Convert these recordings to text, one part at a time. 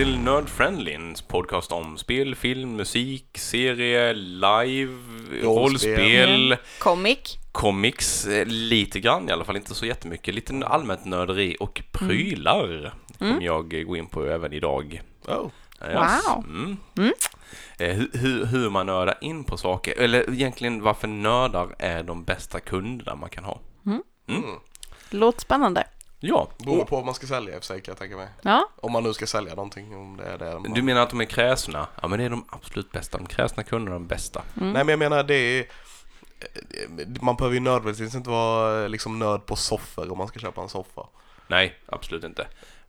till Nerd Friendly, en podcast om spel, film, musik, serie, live, Rollspel. rollspel, Comic. comics, eh, lite grann i alla fall, inte så jättemycket. Lite allmänt nörderi och prylar kommer jag eh, gå in på även idag. Oh. Yes. Wow. Mm. Mm. Eh, hur, hur, hur man nördar in på saker, eller egentligen varför nördar är de bästa kunderna man kan ha. Mm. Låter spännande. Ja, Beror på vad man ska sälja i och för sig kan jag tänka mig. Ja. Om man nu ska sälja någonting, om det är det. Man... du menar att de är kräsna? Ja, men det är de absolut bästa. De kräsna kunderna är de bästa. Mm. Nej men jag menar det är... Man behöver ju nödvändigtvis inte vara liksom nörd på soffor om man ska köpa en soffa. Nej, absolut inte.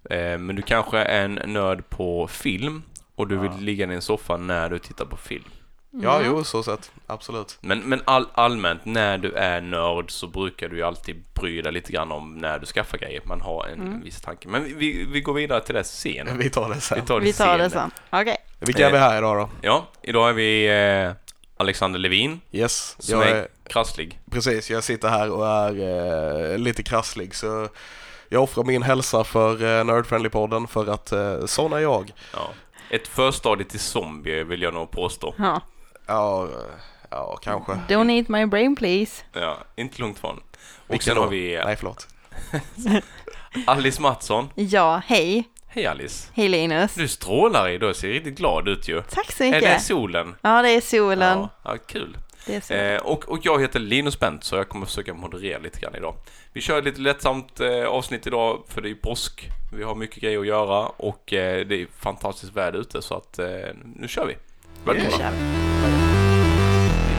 Eh, men du kanske är en nörd på film och du vill Ja. ligga i en soffa när du tittar på film. Ja, Mm. jo, så sett. Absolut. Men, men all, allmänt, när du är nörd så brukar du ju alltid bry dig lite grann om när du skaffar grejer. Man har en Mm. viss tanke. Men vi- vi, vi går vidare till det sen. Vi tar det sen. Vi tar det, Vi tar det sen. sen. Okej. Vilka är vi här idag då? Ja, idag är vi eh, Alexander Levin, Yes, som jag är är, krasslig. precis. Jag sitter här och är eh, lite krasslig så jag offrar min hälsa för eh, Nerd Friendly-podden för att eh, sån är jag. Ja. Ett förstadie till zombie vill jag nog påstå. Ja. Ja, ja kanske. Don't eat my brain please. Ja, inte långt från. Och Vilken sen då? har vi eh, Nej, förlåt. Alice Mattsson. Ja, hej. Hej Alice. Hej Linus. Du strålar idag, du ser riktigt glad ut ju. Tack så Är det mycket. solen? Ja, det är solen. Ja, ja kul. Det är solen. Eh, och, och jag heter Linus Bent så jag kommer försöka moderera lite grann idag. Vi kör ett lite lättsamt eh, avsnitt idag för det är påsk. Vi har mycket grejer att göra och eh, det är fantastiskt väder ute så att eh, nu kör vi. Välkomna. kör vi.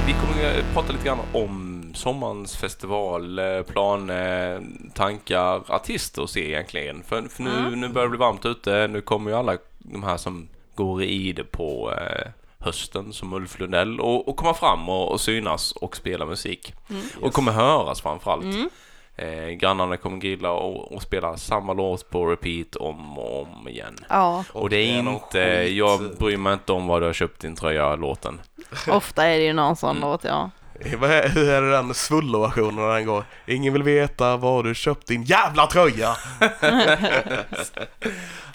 Vi kommer att prata lite grann om sommarens festival, eh, planer, tankar, artister och se egentligen. För, för nu, Mm. nu börjar det bli varmt ute. Nu kommer ju alla de här som går i det på eh, hösten som Ulf Lundell och, och komma fram och, och synas och spela musik. Mm. Och kommer höras framförallt. Mm. Eh, grannarna kommer grilla och, och spela samma låt på repeat om och om igen. Ja, Och, det är inte, skit. jag bryr mig inte om vad du har köpt din tröja-låten. ofta är det ju någon sån Mm. låt, ja. Är- Hur är det den svullo-versionen när den går? Ingen vill veta var du köpt din jävla tröja!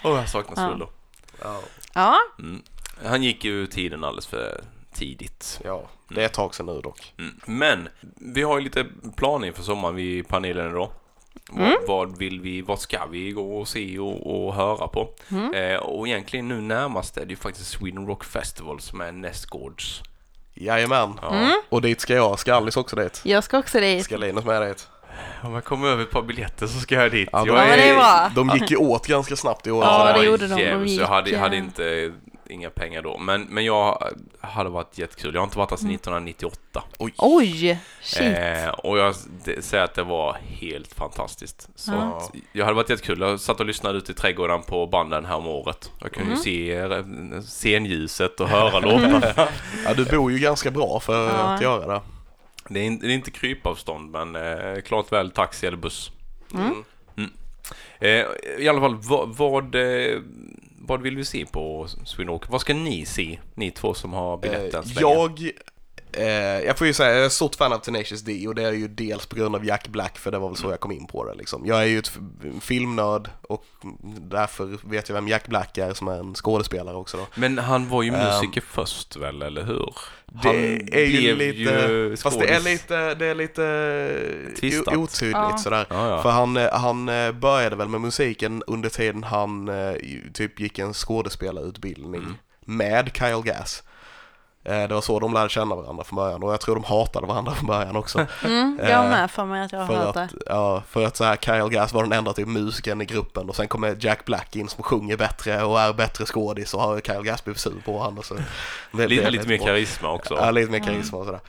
Åh, jag saknar Ja. Svullo. Ja, Ja, Mm. Han gick ju ur tiden alldeles för tidigt. ja. det är ett tag sedan nu dock. Mm. Men vi har ju lite planer inför sommaren vi i panelen idag. Mm. Vad, vad vill vi, vad ska vi gå och se och, och höra på? Mm. Eh, och egentligen nu närmast är det ju faktiskt Sweden Rock Festival som är nästgårds. Jajamän. Ja. Mm. Och dit ska jag. Ska Alice också dit? jag ska också dit. Ska Linus med dit? Om jag kommer över ett par biljetter så ska jag dit. Ja, jag Ja, men det är bra. De gick ju åt ganska snabbt i år. Ja, det gjorde de. De gick, jag hade, hade inte inga pengar då. Men, men jag hade varit jättekul. Jag har inte varit där sedan Mm. 1998. Oj. Oj, shit. Eh, och jag säger att det var helt fantastiskt. Så Ja. att, jag hade varit jättekul. Jag satt och lyssnade ute i trädgården på banden här om året. Jag kunde Mm. ju se scenljuset och höra låtarna. Ja, du bor ju ganska bra för Ja. att göra det. Det är, in, det är inte krypavstånd men eh, klart väl taxi eller buss. Mm. Eh, I alla fall, vad, vad, eh, vad vill vi se på Rock? Vad ska ni se? Ni två som har biljetten Eh, jag, eh, jag får ju säga, jag är stort fan av Tenacious D och det är ju dels på grund av Jack Black för det var väl så jag kom in på det liksom. Jag är ju ett filmnörd och därför vet jag vem Jack Black är som är en skådespelare också då. Men han var ju Ehm, musiker först väl, eller hur? Det Han är ju lite, ju fast det är lite, det är lite otydligt Ja. sådär. Ja, ja. För han, eh, han eh, började väl med musiken under tiden han typ gick en skådespelarutbildning Mm. med Kyle Gass. Eh, Det var så de lärde känna varandra från början och jag tror de hatade varandra från början också. Mm, jag har eh, med för mig att jag har För hört att, det. ja, för att så här, Kyle Gass var den enda typ musikern i gruppen och sen kommer Jack Black in som sjunger bättre och är bättre skådis och har Kyle Gass blivit sur på honom. Så det Lite, lite mer karisma också. Ja, lite mer karisma och sådär.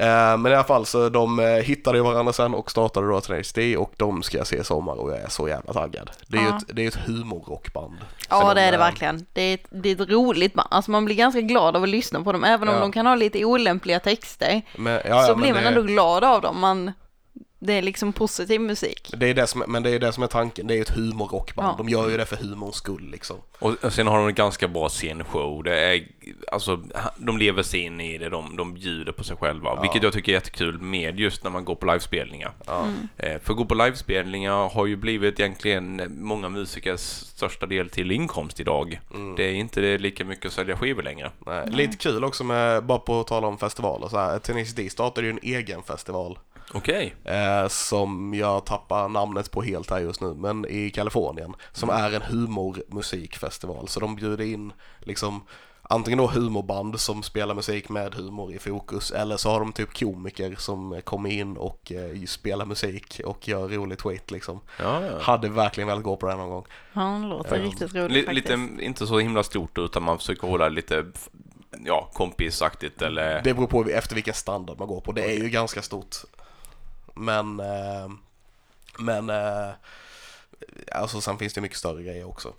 Eh, Men i alla fall så de eh, hittade ju varandra sen och startade då Tenacious D och de ska jag se i sommar och jag är så jävla taggad. Det är ju Ja. ett, det är ett humorrockband. Ja, Så det de, är det verkligen. Det är, ett, det är ett roligt band. Alltså man blir ganska glad av att lyssna på dem, även om Ja. de kan ha lite olämpliga texter. Men, ja, så blir man det- ändå glad av dem. Man, Det är liksom positiv musik. Det är det som, men det är det som är tanken, det är ett humorrockband. Ja. De gör ju det för humorns skull liksom. Och och sen har de en ganska bra scenshow. Det är, alltså, de lever sig in i det, de, de bjuder på sig själva. Ja. Vilket jag tycker är jättekul med just när man går på livespelningar. Ja. Eh, För att gå på livespelningar har ju blivit egentligen många musikers största del till inkomst idag. Mm. Det är inte det lika mycket att sälja skivor längre. Nej. Lite kul också med, bara på att tala om festivaler så här. Tenacious D startade ju en egen festival. Okej. Eh, som jag tappar namnet på helt här just nu, men i Kalifornien. Som är en humormusikfestival. Så de bjuder in liksom antingen då humorband som spelar musik med humor i fokus eller så har de typ komiker som kommer in och eh, spelar musik och gör roligt skit liksom. Ja, ja. Hade verkligen velat gå på det någon gång. Ja, det låter Ja. riktigt roligt Li- faktiskt. lite, inte så himla stort utan man försöker hålla lite, ja, kompisaktigt eller... Det beror på efter vilken standard man går på. Det är ju ganska stort. Men, eh, men, eh, alltså sen finns det mycket större grejer också.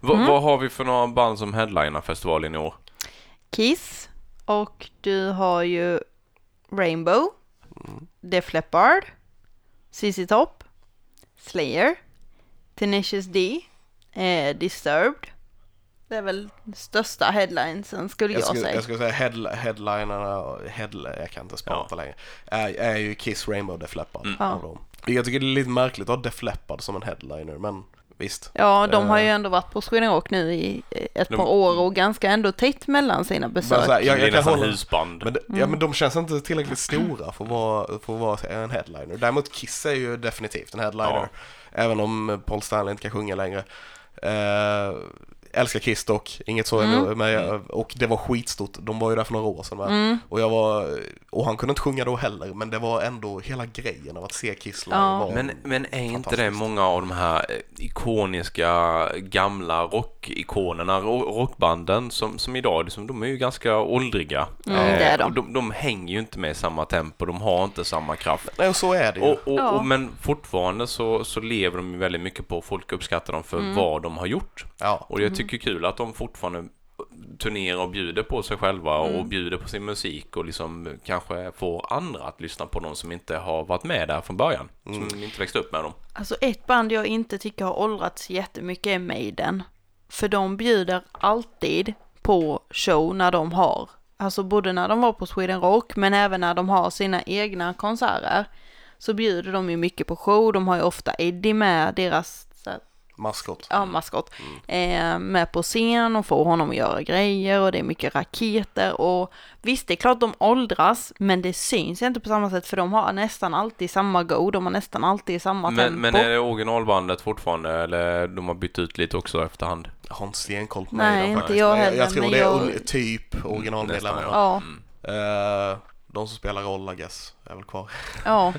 Va, Mm. Vad har vi för några band som headlinar festivalen i år? Kiss och du har ju Rainbow, Mm. Def Leppard, ZZ Top, Slayer, Tenacious D, eh, Disturbed. Det är väl största headlinesen skulle jag, Jag skulle, säga. jag skulle säga headli- headlinerna, headli, jag kan inte prata längre, är, är ju Kiss, Rainbow Def Leppard. Mm. Av dem. Jag tycker det är lite märkligt att ha Def Leppard som en headliner, men visst. Ja, de har ju Eh. ändå varit på Sweden Rock nu i ett De- par år och ganska ändå tätt mellan sina besök. här, jag, är jag kan hålla, husband. men, det- ja, men de känns inte tillräckligt stora för att vara, för att vara en headliner. Däremot Kiss är ju definitivt en headliner. Ja. Även om Paul Stanley inte kan sjunga längre. Eh, älskar Kiss dock, inget så Mm. men jag, Och det var skitstort, de var ju där för några år sedan va? Mm. Och jag var, och han kunde inte sjunga då heller, men det var ändå hela grejen av att se Kiss live Ja. var Men, men är inte det många av de här eh, ikoniska gamla rockikonerna, ro- rockbanden som, som idag, liksom, de är ju ganska åldriga. Mm, det är de. och de. De hänger ju inte med i samma tempo, de har inte samma kraft. Nej, och så är det ju. Och, och, Ja. och, men fortfarande så, så lever de ju väldigt mycket på, folk uppskattar dem för vad de har gjort. ja. Och jag tycker kul att de fortfarande turnerar och bjuder på sig själva och bjuder på sin musik och liksom kanske får andra att lyssna på någon som inte har varit med där från början. Som inte växte upp med dem. Alltså ett band jag inte tycker har åldrats jättemycket är Maiden. För de bjuder alltid på show när de har, alltså både när de var på Sweden Rock men även när de har sina egna konserter. Så bjuder de ju mycket på show, de har ju ofta Eddie med, deras Maskot. ja, maskot, eh, med på scen och får honom att göra grejer och det är mycket raketer och visst det är klart de åldras men det syns inte på samma sätt för de har nästan alltid samma go, de har nästan alltid samma Men, tempo. men är det originalbandet fortfarande eller de har bytt ut lite också efterhand? Jag har inte stenkoll på Nej, Maiden inte jag heller, Jag tror men det är jag- typ originalmedlemmarna. Nästan, Ja, Mm. Eh, de som spelar roll, I guess, är väl kvar. ja,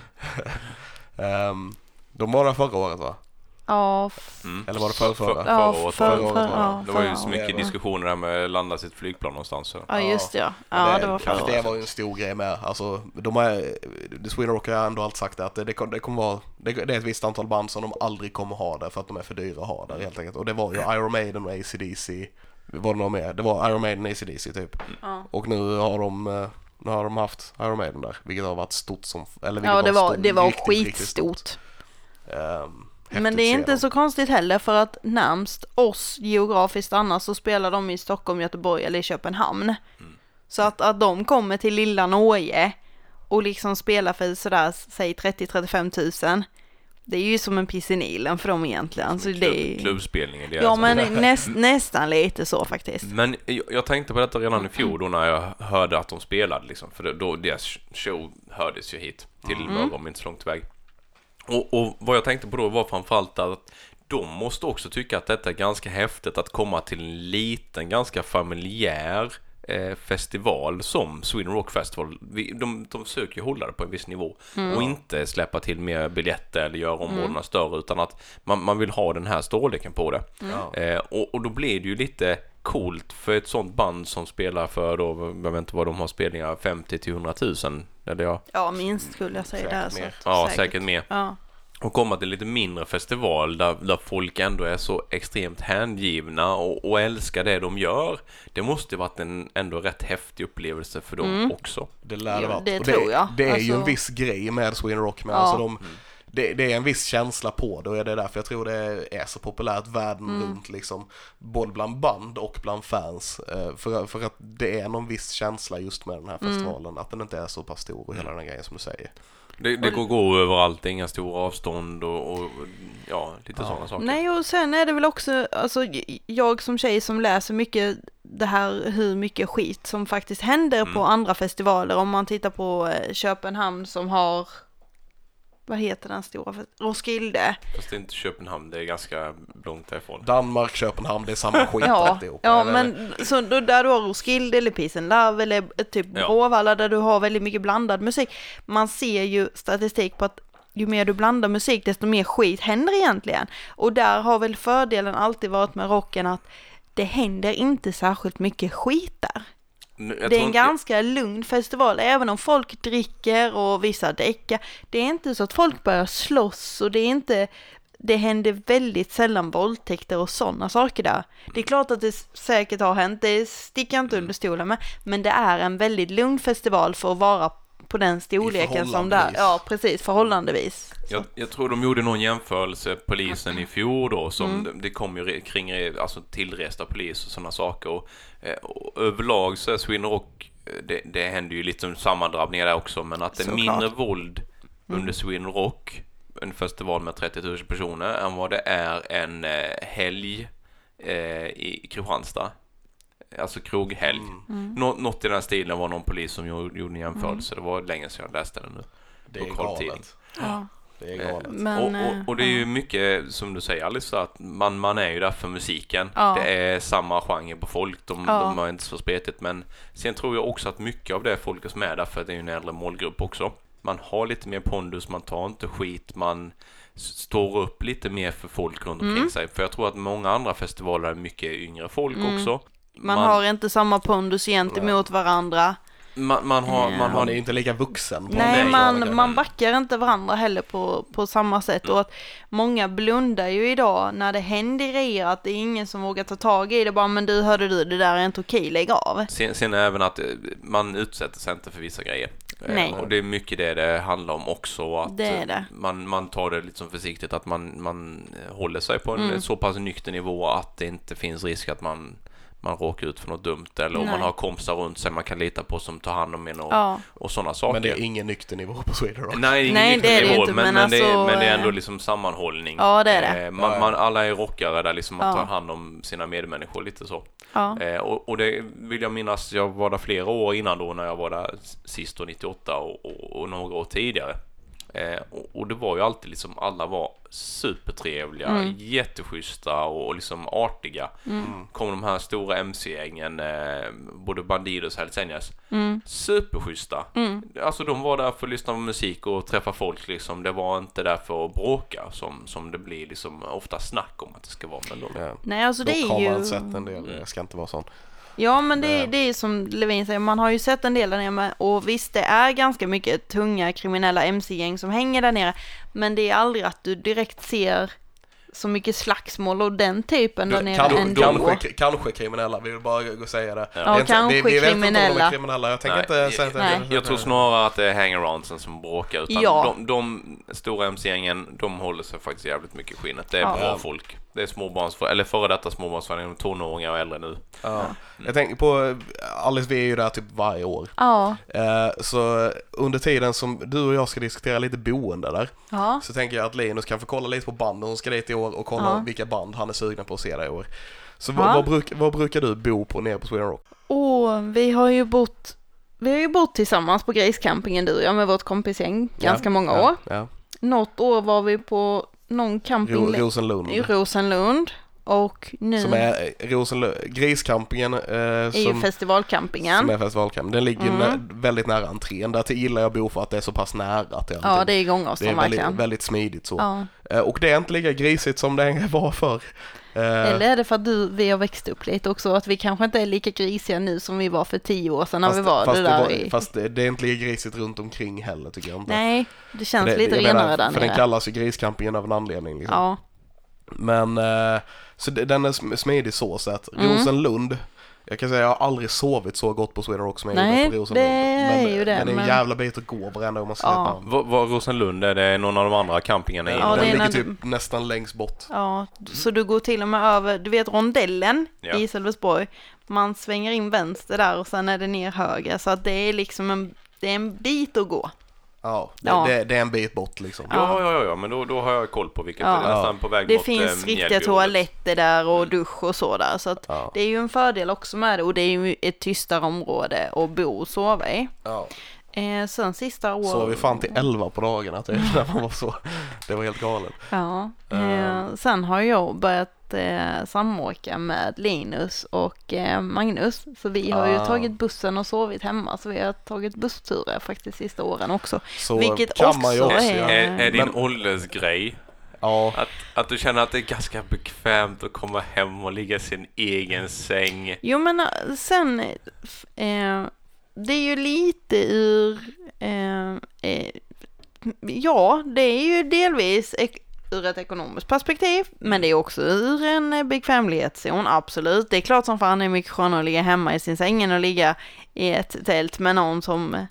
Ehm, de var där förra året va? Ja, f- Mm. Eller var det förra, förra? För- ja, förra året för, var det. för, Förra året var Det var ju förra så mycket diskussioner där med att landa sitt flygplan någonstans. Så. Ja, just det, ja. Ja, det var förra Det året. var ju en stor grej med. Alltså, de är, The Sweden Rock har ändå alltid sagt att det, det, kommer- det kommer vara, det, det är ett visst antal band som de aldrig kommer ha där för att de är för dyra att ha där helt enkelt. Och det var ju Iron Maiden och AC/DC var det något mer? Det var Iron Maiden och AC/DC typ. Ja. Och nu har de, eh, nu har de haft Iron Maiden där, vilket har varit stort som, eller vilket Ja, det var, stort, det var riktigt, riktigt stort. skitstort. Ehm, Men det är inte så konstigt heller för att närmst oss geografiskt annars så spelar de i Stockholm, Göteborg eller i Köpenhamn. Mm. Så att, att de kommer till lilla Norge och liksom spelar för sådär, säg 30-35 tusen. Det är ju som en piss i Nilen för dem egentligen. Så Klubb, det är... Klubbspelningen. Det är Ja alltså- men näst, nästan lite så faktiskt. Men jag, jag tänkte på detta redan i fjol då när jag hörde att de spelade liksom. För då, deras show hördes ju hit till Mm. Mörrum, inte så långt iväg. Och, och vad jag tänkte på då var framförallt att de måste också tycka att detta är ganska häftigt att komma till en liten, ganska familjär eh, festival som Sweden Rock Festival. Vi, de, de försöker ju hålla det på en viss nivå och inte släppa till mer biljetter eller göra områdena större utan att man, man vill ha den här storleken på det. Ja. Eh, och, och då blir det ju lite coolt för ett sånt band som spelar för då, jag vet inte vad de har spelningar, 50 till 100 000. Eller ja, Ja minst skulle jag säga Säkert där. Så. mer. ja säkert, mer. Ja. och komma till lite mindre festival där, där folk ändå är så extremt hängivna och, och älskar det de gör. Det måste varit en ändå rätt häftig upplevelse för dem Mm. också. Det lär det Ja, vara. det Och tror jag. Det är ju en Alltså- viss grej med Sweden Rock. Men Ja. alltså de, det, det är en viss känsla på det och det är därför jag tror det är så populärt världen Mm. runt liksom. Både bland band och bland fans. Eh, För, för att det är någon viss känsla just med den här Mm. festivalen. Att den inte är så pass stor och hela den här grejen som du säger. Det, det går gå överallt, det är inga stora avstånd och, och ja, lite sådana saker. Nej, och sen är det väl också, alltså jag som tjej som läser mycket det här hur mycket skit som faktiskt händer på Mm. andra festivaler. Om man tittar på eh, Köpenhamn som har, vad heter den stora, Roskilde. Fast det är inte Köpenhamn, det är ganska långt därifrån. Danmark, Köpenhamn, det är samma skit Ja, alltihopa. ja Eller- men så då, där du har Roskilde eller Peace and Love eller typ Ja. Bråvalla där du har väldigt mycket blandad musik. Man ser ju statistik på att ju mer du blandar musik desto mer skit händer egentligen. Och där har väl fördelen alltid varit med rocken att det händer inte särskilt mycket skit där. Det är en ganska lugn festival, även om folk dricker och vissa däckar. Det är inte så att folk börjar slåss och det är inte, det händer väldigt sällan våldtäkter och sådana saker där. Det är klart att det säkert har hänt, det sticker jag inte under stolen med, men det är en väldigt lugn festival för att vara på den storleken som det är. förhållandevis. Ja, precis, förhållandevis. Jag, jag tror de gjorde någon jämförelse, polisen i fjol då, som Mm. det, det kom ju kring alltså tillresta polis och sådana saker. Och, eh, och överlag så är Sweden Rock, eh, det, det händer ju lite sammandrabbningar där också, men att det är mindre våld Mm. under Sweden Rock, en festival med 30 000 personer, än vad det är en eh, helg eh, i Kristianstad. Alltså kroghelg. Mm. Nå, något i den här stilen var någon polis som gjorde, gjorde en jämförelse. Det var länge sedan jag läste den nu. det är galet. Ja. Det är Eh, galet. Men, och, och, och det är ju mycket, som du säger Alice, att man, man är ju där för musiken. Ja. Det är samma genre på folk, de, Ja. de har inte så spretigt. Men sen tror jag också att mycket av det folket som är där, för det är ju en äldre målgrupp också. Man har lite mer pondus, man tar inte skit, man står upp lite mer för folk runt omkring Mm. sig. För jag tror att många andra festivaler är mycket yngre folk Mm. också. Man, har inte samma pondus gentemot varandra. man, man har, man har Man ju inte lika vuxen. på Nej, man, man backar inte varandra heller på, på samma sätt och att många blundar ju idag när det händer grejer att det är ingen som vågar ta tag i det bara men du hörde du det där är inte okej, lägg av. Sen, sen även att eh, man utsätter sig inte för vissa grejer. Eh, Nej. Och det är mycket det det handlar om också. Att Det eh, det. Man, man tar det lite som försiktigt, att man, man håller sig på en Mm. så pass nykter nivå att det inte finns risk att man, man råkar ut för något dumt. Eller om Nej. man har kompisar runt sig man kan lita på som tar hand om en och, Ja, och sådana saker. Men det är ingen nykter nivå på Sweden Rock. Nej, ingen Nej, nykter det är det nivå, inte, men, men men, det, är- alltså, men det är ändå eh, liksom sammanhållning. Ja, det är det. Eh, Man, Ja, man, alla är rockare där liksom, man Ja. tar hand om sina medmänniskor lite så. ja, Eh, och, och det vill jag minnas, jag var där flera år innan då när jag var där sist då 98 och, och, och några år tidigare. Eh, och, och det var ju alltid liksom, alla var supertrevliga, Mm. jätteschyssta och, och liksom artiga. Mm. Kom de här stora MC-gängen, eh, både Bandidos och Hells Angels. mm, Superschyssta. mm. Alltså de var där för att lyssna på musik och träffa folk liksom. Det var inte där för att bråka som, som det blir liksom ofta snack om att det ska vara. Men de, Ja. Nej, alltså det Dock är har ju... man sett en del, jag ska inte vara sån. Ja, men det, Det- är som Levin säger, man har ju sett en del där nere med, och visst det är ganska mycket tunga kriminella mc-gäng som hänger där nere, men det är aldrig att du direkt ser så mycket slagsmål och den typen där nere Kan, ändå. kanske, kanske kriminella, vi vill bara gå och säga det. Ja, Det är inte- kanske vi, vi vet inte om de är kriminella. kriminella, jag tänker Nej, inte säga nej. Jag tror snarare att det är hangaroundsen som bråkar. Utan Ja. de, de stora MC-gängen, de håller sig faktiskt jävligt mycket i skinnet. Det är Ja. bra folk. Det är småbarns, eller före detta småbarnsföreningar, tonåringar och äldre nu. Ja. Jag tänker på, Alice vi är ju där typ varje år. Ja, Eh, så under tiden som du och jag ska diskutera lite boende där, ja, så tänker jag att Linus kan få kolla lite på banden hon ska dit i år och kolla Ja. vilka band han är sugna på att se där i år. Så Ja. vad, vad, bruk, vad brukar du bo på nere på Sweden Rock? och vi har ju bott, vi har ju bott tillsammans på Griscampingen du och jag med vårt kompisgäng ganska många år. Ja. Något år var vi på någon camping Ro, Rosenlund. i Rosenlund och nu Som är eh, Rosenlund, Griscampingen. Eh, är ju som, festivalcampingen. som är festivalcamping. Den ligger Mm. nä, väldigt nära entrén. Där gillar jag att bo för att det är så pass nära till Ja, det är det är gångavstånd väldigt, verkligen. väldigt smidigt så. Ja. Eh, och det är inte lika grisigt som det var förr. Eh, Eller är det för att du, vi har växt upp lite också, att vi kanske inte är lika grisiga nu som vi var för tio år sedan när vi var fast det där var, i... fast det, det är inte lika grisigt runt omkring heller tycker jag inte. Nej, det känns det, lite renare menar, där För den nere. kallas ju Griscampingen av en anledning. Liksom. Ja, Men, eh, så den är sm- smidig så sett. Mm. Rosenlund, jag kan säga jag har aldrig sovit så gott på Sweden Rock som jag Nej, gjorde på Rosenlund. det är men, ju det, Men det är en men- jävla bit att gå varenda gång man ska Ja. den. Var, Rosenlund, är det någon av de andra campingarna? Ja, den ligger typ nästan längst bort. ja, så du går till och med över, du vet rondellen Ja. i Sölvesborg, man svänger in vänster där och sen är det ner höger, så att det är liksom en, det är en bit att gå. Ja, det, Ja. Det, det är en bit bort liksom. Ja, ja, ja, ja, men då, då har jag koll på vilket. Ja. Det är nästan på väg Det mot finns eh, riktiga toaletter där och dusch och så där, så att Ja. det är ju en fördel också med det och det är ju ett tystare område att bo och sova i. Ja. Eh, sen sista året... Så vi fan till 11 på dagarna till när man var så. Det var helt galet. Ja, Ehm. eh, sen har jag börjat eh, samåka med Linus och eh, Magnus. Så vi har ju Ah. tagit bussen och sovit hemma, så vi har tagit bussturer faktiskt sista åren också. Så Vilket kan man ju också också är-. Är, är din Men- åldersgrej Ja, att, att du känner att det är ganska bekvämt att komma hem och ligga i sin egen säng? Jo men eh, sen, eh, det är ju lite ur, eh, eh, ja det är ju delvis ur ett ekonomiskt perspektiv, men det är också ur en eh, bekvämlighetszon, absolut. Det är klart som fan det är mycket skönare att ligga hemma i sin säng än att ligga i ett tält med någon som eh,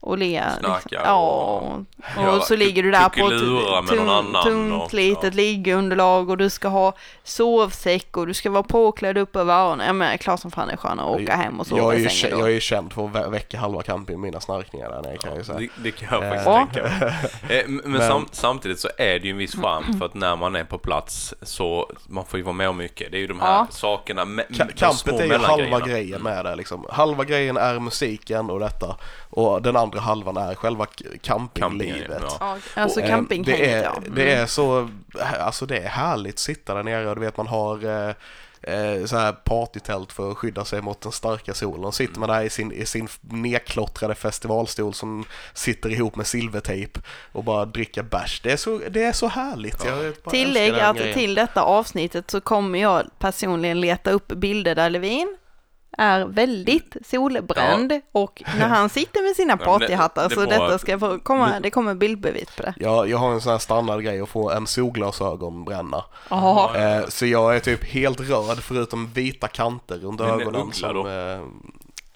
och ligga Snackar ja, och- och, Ja, så ligger du där på ett med någon tungt, annan tungt och- litet ja. liggunderlag och du ska ha sovsäck och du ska vara påklädd upp över öronen. Ja men klart som fan det är skönare att åka hem och sova jag är, i ju, sängen jag är ju känd för att vä- väcka halva campen med mina snarkningar där nere kan jag ju säga. Det, det kan jag faktiskt Eh, tänka mig. Eh, Men, Men- sam, samtidigt så är det ju en viss charm för att när man är på plats så man får ju vara med om mycket. Det är ju de här Ja. sakerna, me, Ka- de Campet små är ju halva grejen med det liksom. Halva grejen är musiken och detta. Och den andra halvan är själva campinglivet. Ja. Ja, alltså eh, campinghänget det är, ja. Mm. det är så, alltså det är härligt att sitta där nere och du vet man har eh, eh, så här partytält för att skydda sig mot den starka solen. Sitter man där i sin, i sin nedklottrade festivalstol som sitter ihop med silvertejp och bara dricker bärs. Det är så, det är så härligt. Jag bara Tillägg att grejen. till detta avsnittet så kommer jag personligen leta upp bilder där Levin är väldigt solbränd och när han sitter med sina Ja, partyhattar det så detta ska få komma, det kommer bildbevis på det. Jag, jag har en sån här standardgrej att få en solglasögonbränna. Ja, Eh, så jag är typ helt röd förutom vita kanter runt ögonen. Som, eh,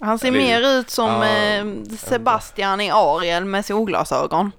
han ser mer ut som Ja, eh, Sebastian i Ariel med solglasögon.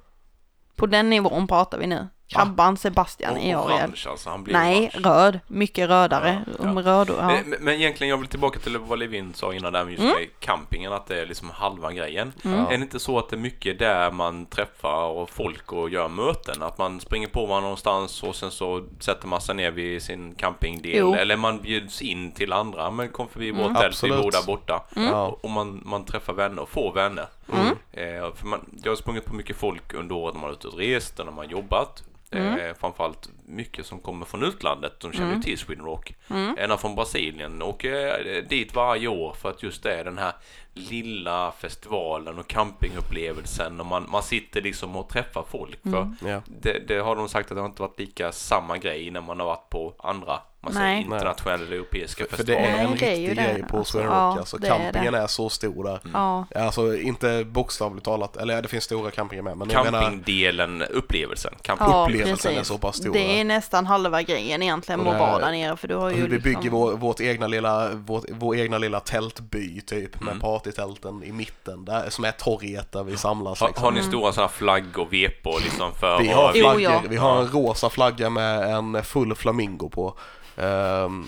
På den nivån pratar vi nu. Krabban Sebastian i Ariel. alltså, han blir Nej, orange. röd. Mycket rödare. Ja, ja. Om röd ja. Eh, Men, men egentligen, jag vill tillbaka till vad Levin sa innan där med just Mm. med campingen, att det är liksom halva grejen. Mm. Är det inte så att det är mycket där man träffar och folk och gör möten? Att man springer på varandra någonstans och sen så sätter man sig ner vid sin campingdel. Jo. Eller man bjuds in till andra. Men kom förbi Mm. vårt tält, vi bor där borta. Ja. Och man, man träffar vänner och får vänner. Mm. Eh, för man, jag har sprungit på mycket folk under året när man har ute och rest och när man har jobbat. Mm. Eh, framförallt mycket som kommer från utlandet. De känner ju till Sweden Rock. Mm. Ena från Brasilien och eh, dit varje år för att just det är den här lilla festivalen och campingupplevelsen och man, man sitter liksom och träffar folk. För Mm. det, det har de sagt att det har inte varit lika samma grej när man har varit på andra man säger, Nej. internationella eller europeiska För, för det är en Nej, det är riktig det. grej på Alltså, Sweden ja, Rock. Alltså, är campingen det. är så stor där. ja. Alltså inte bokstavligt talat, eller ja, det finns stora campingar med. Men jag menar, Campingdelen, upplevelsen. Camping. Ja, upplevelsen är precis. så pass stor Det är nästan halva grejen egentligen Och att vara där nere för du har ju hur vi liksom... bygger vår, vårt egna lilla, vårt, vår egna lilla tältby typ med Mm. partytälten i mitten där, som är torget där vi samlas. Har, Liksom. har ni stora sådana flaggor, vepor liksom för Vi har flaggor, ja. vi har en rosa flagga med en full flamingo på. Ehm,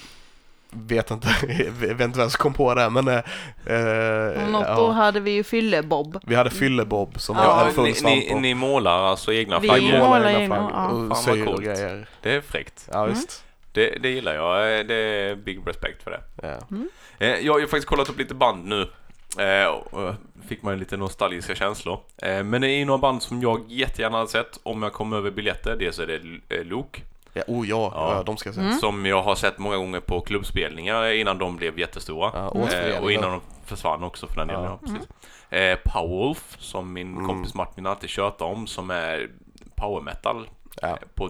vet inte, vet inte vem som kom på det men eh, eh, Något ja. år hade vi ju fyllebob. vi hade fyllebob som Ja, Ja, full ni, svamp ni, på. ni målar alltså egna Vi flaggor? målar egna egna, flaggor ja. och Fan, vad syr och coolt. grejer. Det är fräckt. Ja Mm. visst. Det, det gillar jag. Eh, Det är big respect för det. Ja. Eh, Jag har ju faktiskt kollat upp lite band nu. Eh, och fick man lite nostalgiska känslor. Eh, Men det är några band som jag jättegärna hade sett om jag kom över biljetter. Dels är det Lok Ja, oh ja, ja. Ja. de ska jag se. Mm. Som jag har sett många gånger på klubbspelningar innan de blev jättestora. Ja, eh, årsföreningar. och innan de försvann också för den delen. Ja. Ja. precis. Eh, Powerwolf, som min Mm. kompis Martin alltid tjatar om, som är power metal Ja. eh, på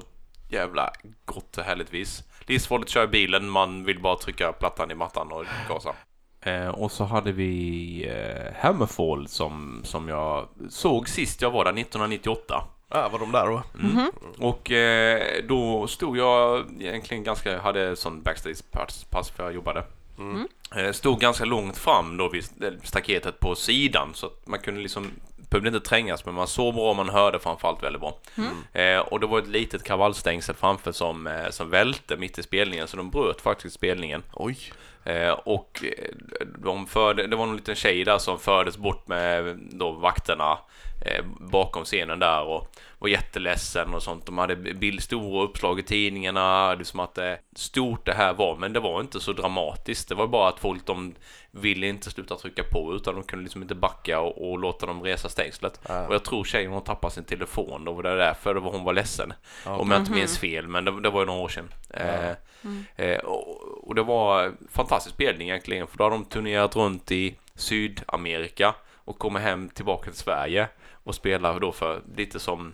jävla gott och härligt vis. Livsfarligt att köra bilen, man vill bara trycka plattan i mattan och gasa. Eh, och så hade vi eh, Hammerfall som, som jag såg sist jag var där 1998. Ja, var de där då? Mm. Och eh, då stod jag egentligen ganska, hade sån backstage-pass pass för jag jobbade. Mm. Eh, stod ganska långt fram då vid staketet på sidan så att man kunde liksom behövde inte trängas men man såg bra och man hörde framförallt väldigt bra. Eh, och det var ett litet kravallstängsel framför som, eh, som välte mitt i spelningen så de bröt faktiskt spelningen. Oj. Eh, och eh, de förde, det var en liten tjej där som fördes bort med då vakterna bakom scenen där och var jätteledsen och sånt. De hade bild, stora uppslag i tidningarna, liksom att det stort det här var, men det var inte så dramatiskt. Det var bara att folk de ville inte sluta trycka på utan de kunde liksom inte backa och, och låta dem resa stängslet. Ja. Och jag tror tjejen hon tappade sin telefon, då var det därför det var hon var ledsen. Ja, Om jag inte minns fel, men det, det var ju några år sedan. Eh, Mm. eh, och, och det var fantastisk spelning egentligen, för då har de turnerat runt i Sydamerika och kommer hem tillbaka till Sverige och spelar då för lite som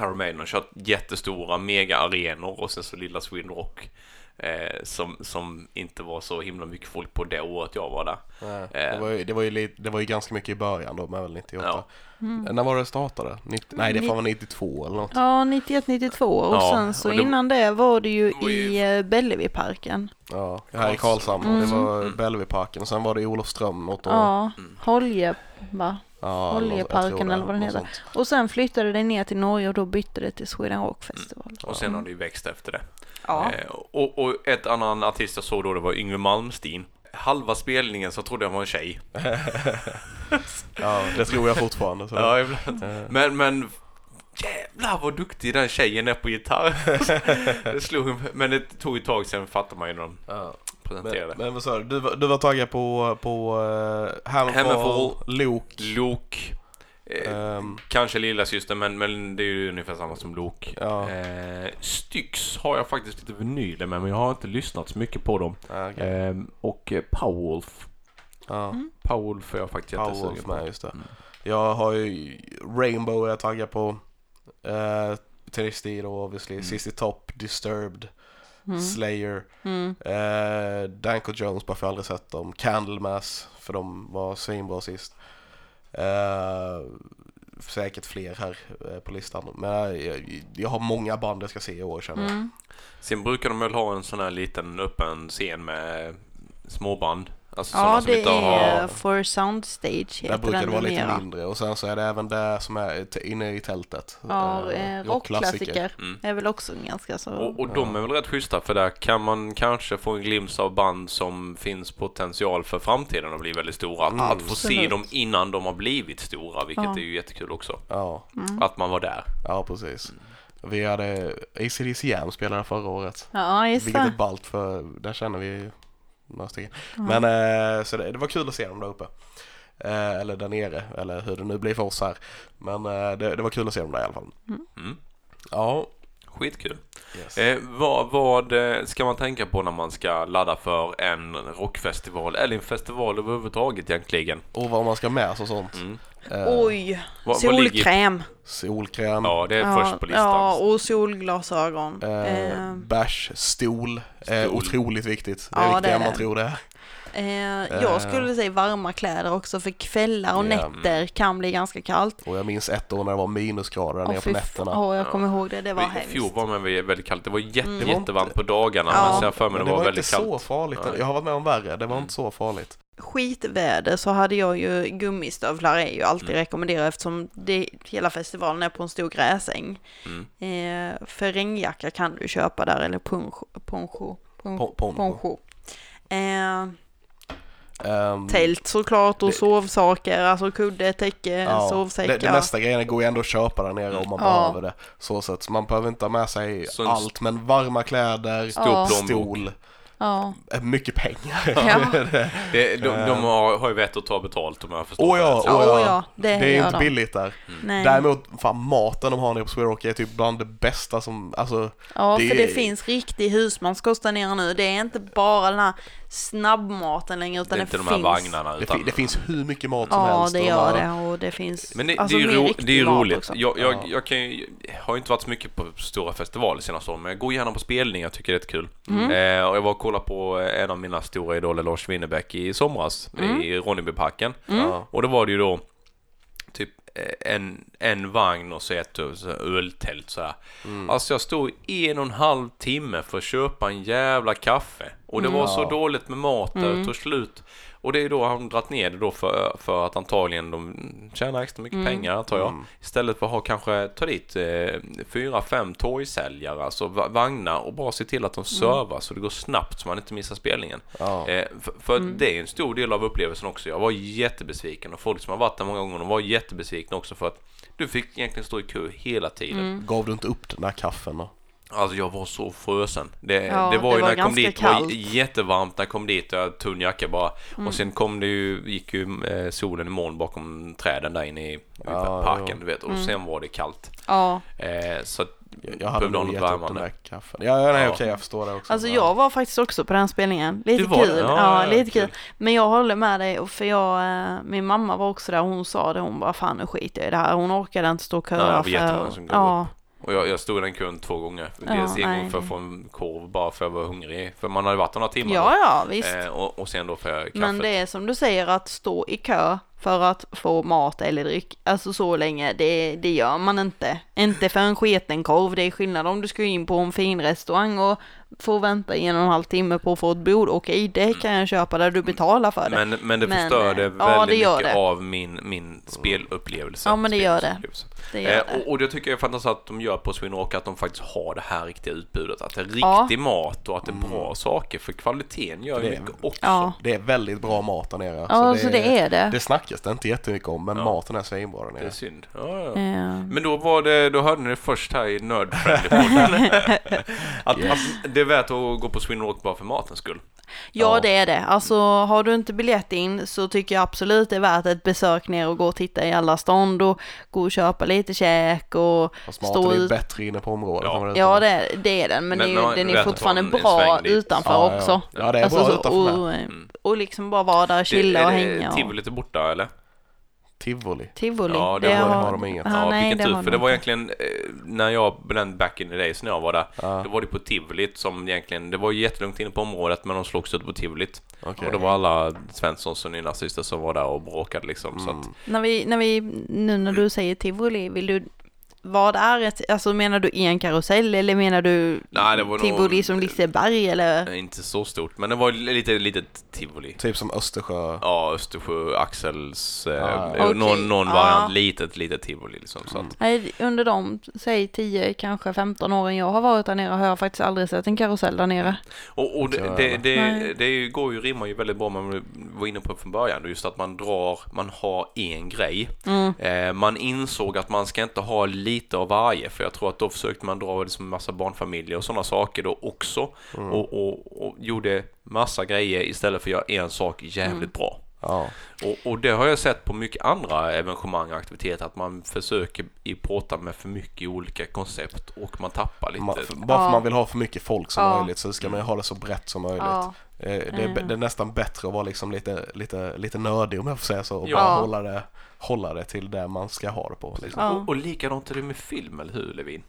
Iron Maiden har kört jättestora mega-arenor och sen så lilla Sweden Rock eh, som, som inte var så himla mycket folk på det året jag var där. Nej, Eh. det, var ju, det, var ju lite, det var ju ganska mycket i början då med väl 98. Ja. Mm. När var det startade? 90, nej, det får vara 92 eller något. Ja, 91, 92 och Ja, sen så och det- innan det var det ju var ju- i eh, Bellevueparken. Ja, här i Karlshamn. Karlshamn. Det var Mm. Bellevueparken och sen var det i Olofström något år. Ja, Mm. Holje va? Ja, Oljeparken eller vad den heter. sånt. Och sen flyttade det ner till Norge och då bytte det till Sweden Rock Festival. Och sen har det ju växt efter det. Ja. Eh, och, och ett annan artist jag såg då, det var Yngwie Malmsteen. Halva spelningen så trodde jag var en tjej. Ja, det tror jag fortfarande. Så. Ja, ibland. Eh, Men, men jävlar vad duktig den tjejen är på gitarr. det slog, men det tog ett tag sen fattar man ju när de ja. Presenterade. Men, men vad sa du? Du var, du var taggad på, på uh, Hammerfall. Lok. Eh, ehm, Kanske lilla syster men, men det är ju ungefär samma som Lok. Ja. Eh, Styx har jag faktiskt lite vinyler med men jag har inte lyssnat så mycket på dem. ja, okej. Eh, och eh, Powerwolf. ja. Powerwolf är jag faktiskt jättesugen på. med, just det. Mm. Jag har ju Rainbow är jag taggad på. Uh, Tenisty då obviously. Mm. Sissy Top, Disturbed, Mm. Slayer. Mm. Uh, Danko Jones bara för jag aldrig sett dem. Candlemass för de var svinbra sist. Eh, säkert fler här eh, på listan. Men jag, jag har många band jag ska se i år känner jag. Mm. Sen brukar de väl ha en sån här liten öppen scen med småband. Alltså Ja, det inte har... är For Soundstage Där heter brukar det vara lite mindre och sen så är det även det som är inne i tältet. Ja, Eh, eh, rockklassiker Mm. är väl också en ganska så... Och, och de är väl rätt schyssta för där kan man kanske få en glimt av band som finns potential för framtiden att bli väldigt stora. Att, Mm. att få se dem innan de har blivit stora, vilket Ja. är ju jättekul också. Ja, Mm. Att man var där. ja precis. Vi hade ACDC Jam spelade förra året. Ja, just Vilket är det. ballt för där känner vi några stycken. Ja. Men eh, så det, det var kul att se dem där uppe. Eh, eller där nere, eller hur det nu blir för oss här. Men eh, det, det var kul att se dem där i alla fall. Mm. Ja. Skitkul. Yes. Eh, vad, vad ska man tänka på när man ska ladda för en rockfestival eller en festival överhuvudtaget egentligen? Och vad man ska med och sånt. Mm. Eh, Oj, Vad, vad ligger... solkräm. Solkräm. Ja, det är Ja, först på listan. ja, och solglasögon. Eh, Eh, Bärs, stol, eh, Stol. otroligt viktigt. Det är Ja, viktigare det är än man tror det är. Jag skulle säga varma kläder också för kvällar och Ja. nätter kan bli ganska kallt. Och jag minns ett år när det var minusgrader där Åh, nere på nätterna. fan. Åh, jag Ja. kommer ihåg det, det var I hemskt. fjol var man väldigt kallt. Det var jätte, Mm. Det var jättevarmt inte- på dagarna Ja. men sen jag för mig Men det det var var inte väldigt så kallt. farligt. Nej. Jag har varit med om värre. Det var Mm. inte så farligt. Skitväder så hade jag ju gummistövlar är ju alltid Mm. rekommenderat eftersom det, hela festivalen är på en stor gräsäng. Mm. Eh, för regnjacka kan du köpa där eller poncho. poncho, pon- Po- poncho. poncho. Eh, Ehm, tält såklart och Det- sovsaker, alltså kudde, täcke, ja, sovsäckar. det, det mesta grejerna går ju ändå att köpa där nere om man Ja. behöver det. Så sätt. Så man behöver inte ha med sig Så allt. Men varma kläder, Stor Ja. stol, Ja. är mycket pengar. Ja. Det, de, de har, har ju vett att ta betalt om jag förstår Åh ja, rätt. åh ja. Åh ja, det det är gör inte de. billigt där. Nej. Däremot, fan maten de har nere på Sweden Rock är typ bland det bästa som, alltså Ja, det för det är- finns riktig husmanskost där nere nu. Det är inte bara den här snabbmaten längre Det utan det, inte de finns. här vagnarna det, utan... fi- det finns hur mycket mat som Ja, helst. det och de gör har- det och det finns Men det, alltså, det är ro, det är roligt. Jag, jag, Ja. jag, kan jag har ju inte varit så mycket på stora festivaler senaste åren, men jag går gärna på spelningar, jag tycker det är rätt kul. Mm. Eh, och jag var kollade på en av mina stora idoler, Lars Winnerbäck, i somras Mm. i Ronnebyparken. Ja. Och då var det ju då typ eh, en, en vagn och så ett eh, så öltält så här. Mm. Alltså jag stod i en och en halv timme för att köpa en jävla kaffe. Och det var så dåligt med mat där, det tog slut. Och det är då han dragit ner det då för, för att antagligen de tjänar extra mycket pengar antar jag. Mm. Istället för att ha kanske ta dit eh, fyra, fem torgsäljare, alltså va- vagnar och bara se till att de servar så det går snabbt så man inte missar spelningen. Ja. Eh, för för det är en stor del av upplevelsen också. Jag var jättebesviken och folk som har varit där många gånger de var jättebesvikna också för att du fick egentligen stå i kö hela tiden. Gav du inte upp den där kaffen då? Alltså jag var så frösen. Det, Ja, det var det ju var när jag kom dit, det var kallt. jättevarmt när jag kom dit och jag hade tunn jacka bara. Mm. Och sen kom det ju, gick ju eh, solen i moln bakom träden där inne i, Ja, parken ja. du vet. Och Mm. sen var det kallt. Ja, Eh, så att Jag, jag hade nog något gett upp den där kaffen. Ja, nej, Ja. okej, jag förstår det också. alltså Ja. jag var faktiskt också på den spelningen. Lite var kul. Ja, Ja, ja, lite kul. kul. Men jag håller med dig för jag, eh, min mamma var också där hon sa det, hon bara fan nu skiter jag i det här. Hon orkade inte stå och Ja, det köa var jättemånga som gav ja, Och jag, jag stod i den kön två gånger. Ja, Dels en nej, gång för att få en korv bara för att jag var hungrig. För man hade varit där några timmar. ja, ja, visst. Eh, och, och sen då för kaffet. Men det är som du säger att stå i kö för att få mat eller dryck, alltså så länge, det, det gör man inte. Inte för en sketen korv, det är skillnad om du ska in på en fin restaurang och får vänta en och en halv timme på att få ett bord. Okej, det kan jag köpa där du betalar för det. Men, men det Men, förstörde eh, ja, väldigt det mycket det. av min, min spelupplevelse. Ja, men det gör det. Det gör Eh, det. och, och det tycker jag är fantastiskt att de gör på Rock, att de faktiskt har det här riktiga utbudet. Att det är Ja. riktig mat och att det är bra saker. För kvaliteten gör ju Det är- mycket också. Ja, Det är väldigt bra mat där nere. ja så det är det. Det snackas det inte jättemycket om, men Ja. maten är svinbra där Det nere. är synd. Ja, ja. Men då var det, då hörde ni det först här i Nerd Friendly-podden. att, Yes. att det är värt att gå på Rock bara för matens skull. Ja, Ja. det är det. Alltså, har du inte biljett in så tycker jag absolut det är värt ett besök ner och gå och titta i alla stånd och gå och köpa lite käk och stå maten är ju ut. bättre inne på området. Ja. är Ja, det är, det är den, men, Men det är, man den är fortfarande en bra dit. utanför Ja, ja. också. Ja, det är Alltså, bra så, utanför och. Mm. och liksom bara vara där och chilla det, och är hänga. det Och, Tivoli lite borta eller? Tivoli. tivoli. Ja, det har- har de inget. Ja, nej, vilken det tur. För de det var inte. egentligen, eh, när jag, den back in the days när jag var där, Ja, då var det på Tivolit som egentligen, det var jättelugnt inne på området men de slogs ut på Tivolit. okej. Och det var alla Svenssons och nynazister som var där och bråkade liksom. Så att, Mm. När vi, när vi, nu när du säger tivoli, vill du, vad är ett, alltså menar du en karusell eller menar du Nej, det var nog- tivoli som Liseberg eller? inte så stort, men det var lite litet tivoli. Typ som Östersjö. Ja, Östersjö, Axels, eh, Ah, eh, okej. någon, någon Ja. variant, litet, litet tivoli liksom. Så att, Nej, under de, säg 10, kanske 15 åren jag har varit där nere har jag faktiskt aldrig sett en karusell där nere. Och, och det, det, det, det går ju rimmar ju väldigt bra med vad vi var inne på från början. Just att man drar, man har en grej. Mm. Eh, man insåg att man ska inte ha lite av varje. För jag tror att då försökte man dra det som en massa barnfamiljer och sådana saker då också. Mm. Och, och, och gjorde massa grejer istället för att göra en sak jävligt bra. Ja. Och, och det har jag sett på mycket andra evenemang och aktiviteter. Att man försöker i prata med för mycket olika koncept och man tappar lite. Man, för, bara för Ja. man vill ha för mycket folk som Ja. möjligt så ska man ju ha det så brett som möjligt. Ja. Eh, Det, är, Mm. det är nästan bättre att vara liksom lite, lite, lite nördig om jag får säga så och Ja. bara hålla det, hålla det till det man ska ha det på. Liksom. Ja. Och, och likadant är det med film, eller hur Levin?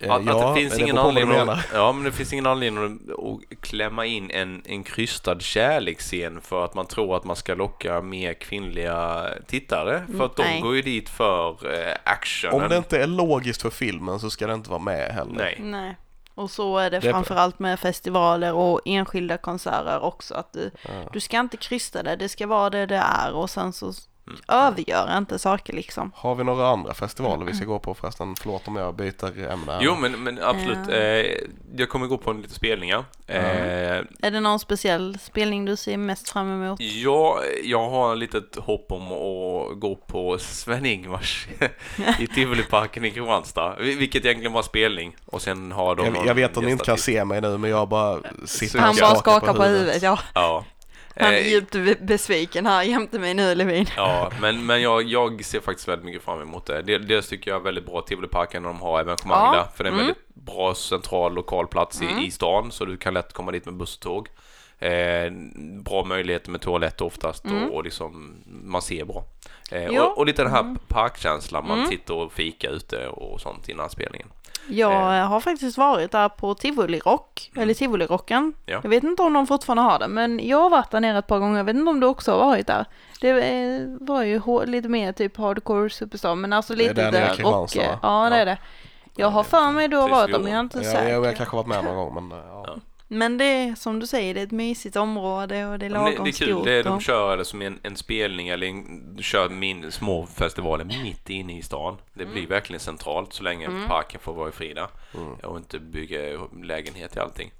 Eh, Att, att det finns ingen du anledning att, Ja, men det finns ingen anledning att, att klämma in en, en krystad kärleksscen för att man tror att man ska locka mer kvinnliga tittare. För att de Nej. går ju dit för eh, actionen. Om det inte är logiskt för filmen så ska det inte vara med heller. Nej. Nej. Och så är det, Det är- framförallt med festivaler och enskilda konserter också. Att du, Ja. du ska inte krysta det, det ska vara det det är och sen så övergör inte saker liksom. Har vi några andra festivaler vi ska gå på förresten? Förlåt om jag byter ämne. Jo, men, men absolut. Ja. Eh, jag kommer gå på en lite spelningar. Eh, Är det någon speciell spelning du ser mest fram emot? jag, jag har lite ett hopp om att gå på Sven-Ingvars i Tivoliparken i Kristianstad. Vil- Vilket egentligen var spelning. Och sen har de jag, jag vet att ni inte kan se mig nu men jag bara sitter Han och bara skakar på huvudet, ja. Ja. Han är Eh, djupt be- besviken här jämte mig nu Levin. Ja, men, men jag, jag ser faktiskt väldigt mycket fram emot det. Del- Dels tycker jag är väldigt bra Tivoliparken när de har evenemang Ja. där. För det är en Mm. väldigt bra central lokal plats i, i stan. Så du kan lätt komma dit med buss och tåg. Eh, bra möjligheter med toaletter oftast och, och liksom, man ser bra. Eh, och, och lite den här parkkänslan, man sitter och fika ute och sånt innan spelningen. Jag Eh. har faktiskt varit där på Tivoli Rock, eller Tivoli Rocken. Ja. Jag vet inte om de fortfarande har det, men jag har varit där nere ett par gånger. Jag vet inte om du också har varit där. Det eh, var ju lite mer typ hardcore superstar, men alltså Det är lite där rock. Ja, det är det. Jag har för mig du har varit där, men jag är inte Jag, säker. jag, jag kanske varit med någon gång men ja. Ja. Men det är som du säger, det är ett mysigt område och det är Ja, lagom det, det är kul, det är, de kör det som en, en spelning eller en, du kör min, små festivaler mitt inne i stan. Det Mm. blir verkligen centralt så länge parken får vara i frida och inte bygga lägenhet i allting.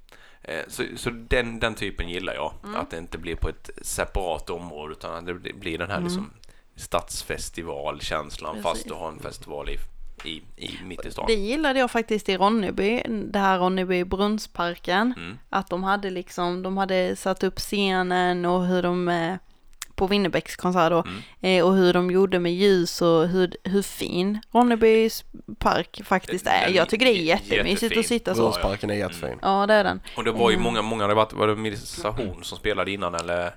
Eh, Så, så den, den typen gillar jag, Mm. att det inte blir på ett separat område utan att det blir den här liksom stadsfestivalkänslan fast du har en festival i, i, i mitt i stan. Det gillade jag faktiskt i Ronneby, det här Ronneby Brunnsparken. Mm. Att de hade liksom, de hade satt upp scenen och hur de, eh, på Winnerbäcks konsert då, Mm. eh, och hur de gjorde med ljus och hur, hur fin Ronnebys park faktiskt är. Jag tycker det är jättemysigt jättefin. att sitta så. Brunnsparken är jättefin. Ja, det är den. Och det var ju Mm. många, många, det var, var det Melissa Horn som spelade innan eller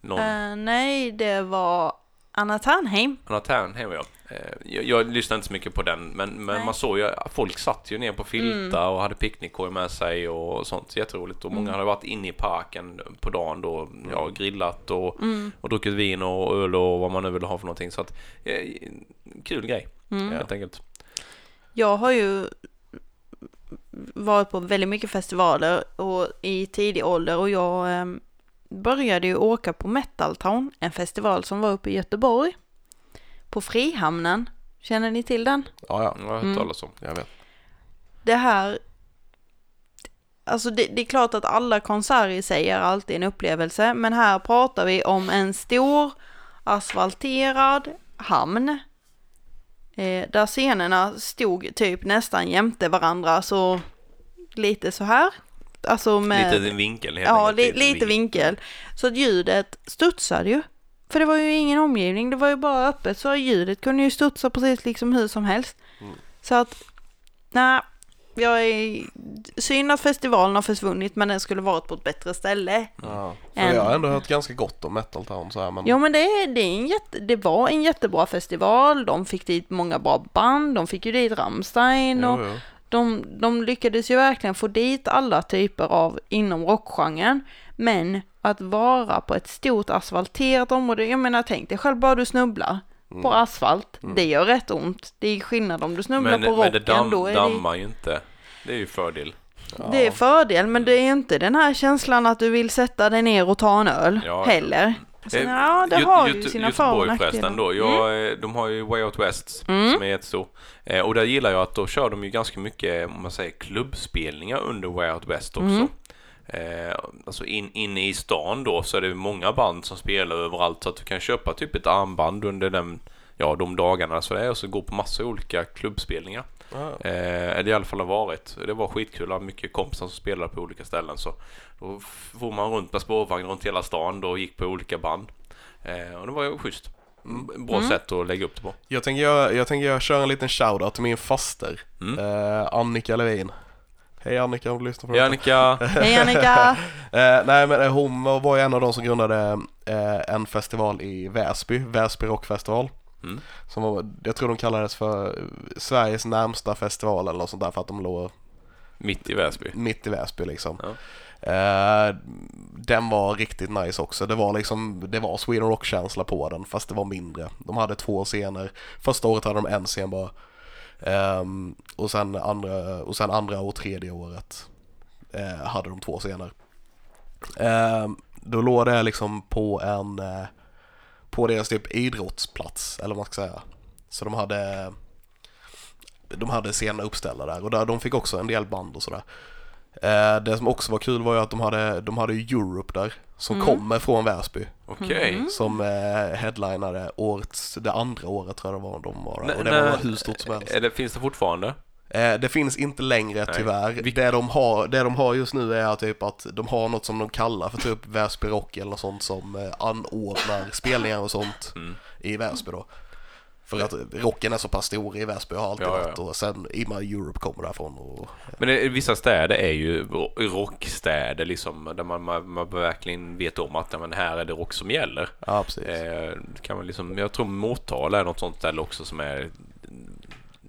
någon? Eh, nej, det var Anna Ternheim. Anna Ternheim ja. Eh, Jag, jag lyssnade inte så mycket på den men, men Nej. man såg ju folk satt ju ner på filtar och hade picknickkorg med sig och sånt. Jätteroligt. Och många hade varit inne i parken på dagen då. Ja, grillat och, och druckit vin och öl och vad man nu vill ha för någonting. Så att, eh, kul grej helt enkelt. Jag har ju varit på väldigt mycket festivaler och i tidig ålder och jag eh, började ju åka på Metal Town, en festival som var uppe i Göteborg. På Frihamnen. Känner ni till den? Ja, ja, Jag har hört Mm. talas om. jag vet. Det här, alltså det, det är klart att alla konserter i sig är alltid en upplevelse, men här pratar vi om en stor asfalterad hamn. Eh, där scenerna stod typ nästan jämte varandra, så lite så här. Alltså med... Lite en vinkel helt Ja, enkelt. li, lite vinkel. Så att ljudet studsade ju. För det var ju ingen omgivning, det var ju bara öppet så ljudet kunde ju studsa precis liksom hur som helst. Så att, nej, jag är synd att festivalen har försvunnit men den skulle varit på ett bättre ställe. Ja. För En- jag har ändå hört ganska gott om Metal Town så här, men Ja men det, är- det, är en jätte, det var en jättebra festival, de fick dit många bra band, de fick ju dit Rammstein och jo, jo. de, de lyckades ju verkligen få dit alla typer av inom rockgenren. Men att vara på ett stort asfalterat område, jag menar tänk dig själv bara du snubblar på asfalt, det gör rätt ont. Det är skillnad om du snubblar Men, på men rocken, det dam, då är det, dammar ju inte. Det är ju fördel. det är fördel, men det är inte den här känslan att du vill sätta dig ner och ta en öl Ja. heller. Så, Eh, ja, det Göte- har ju sina Göteborg förresten då. Jag, eh, De har ju Way Out West Mm. som är jättestor. Eh, och där gillar jag att då kör de ju ganska mycket, om man säger klubbspelningar under Way Out West också. Mm. Eh, alltså in, inne i stan då så är det många band som spelar överallt så att du kan köpa typ ett armband under den, ja, de dagarna så det är och så gå på massa olika klubbspelningar. Ja. Eh, eller i alla fall har varit. Det var skitkul. Jag mycket kompisar som spelade på olika ställen. Så då får man runt med spårvagn runt hela stan då och gick på olika band. Eh, och det var ju schysst. Mm. Bra sätt att lägga upp det på. Jag tänker göra, jag tänker göra, köra en liten shoutout till min faster, Mm. eh, Annika Levin. Hej Annika om du lyssnar på Ja, detta. Annika. Hej Annika! Eh, nej men eh, hon var ju en av de som grundade eh, en festival i Väsby, Väsby Rockfestival. Mm. Som var, jag tror de kallades för Sveriges närmsta festival eller något sånt där för att de låg Mitt i Väsby. mitt i Väsby liksom. Ja. Eh, den var riktigt nice också. Det var liksom, det var Sweden Rock-känsla på den fast det var mindre. De hade två scener. Första året hade de en scen bara. Ehm, och, sen andra, och sen andra och tredje året eh, hade de två scener. Ehm, då låg det liksom på en, eh, på deras typ idrottsplats, eller vad man ska säga. Så de hade de hade scener uppställda där och där, de fick också en del band och sådär. Eh, det som också var kul var ju att de hade, de hade ju Europe där, som Mm. kommer från Väsby. Okej. Mm. Som eh, headlinade årets, det andra året tror jag det var de var där. Och det nej. var hur stort som helst. Är det, finns det fortfarande? Eh, det finns inte längre Nej. tyvärr. Vi- Det, de har, det de har just nu är typ att de har något som de kallar för typ Väsby Rock eller något sånt som eh, anordnar spelningar och sånt Mm. i Väsby då. För att rocken är så pass stor i Väsby har alltid Ja, varit och sen i med Europe kommer därifrån och Men det, vissa städer är ju ro- rockstäder liksom där man, man, man verkligen vet om att men här är det rock som gäller. ja precis. Eh, kan man liksom, jag tror Motala är något sånt ställe också som är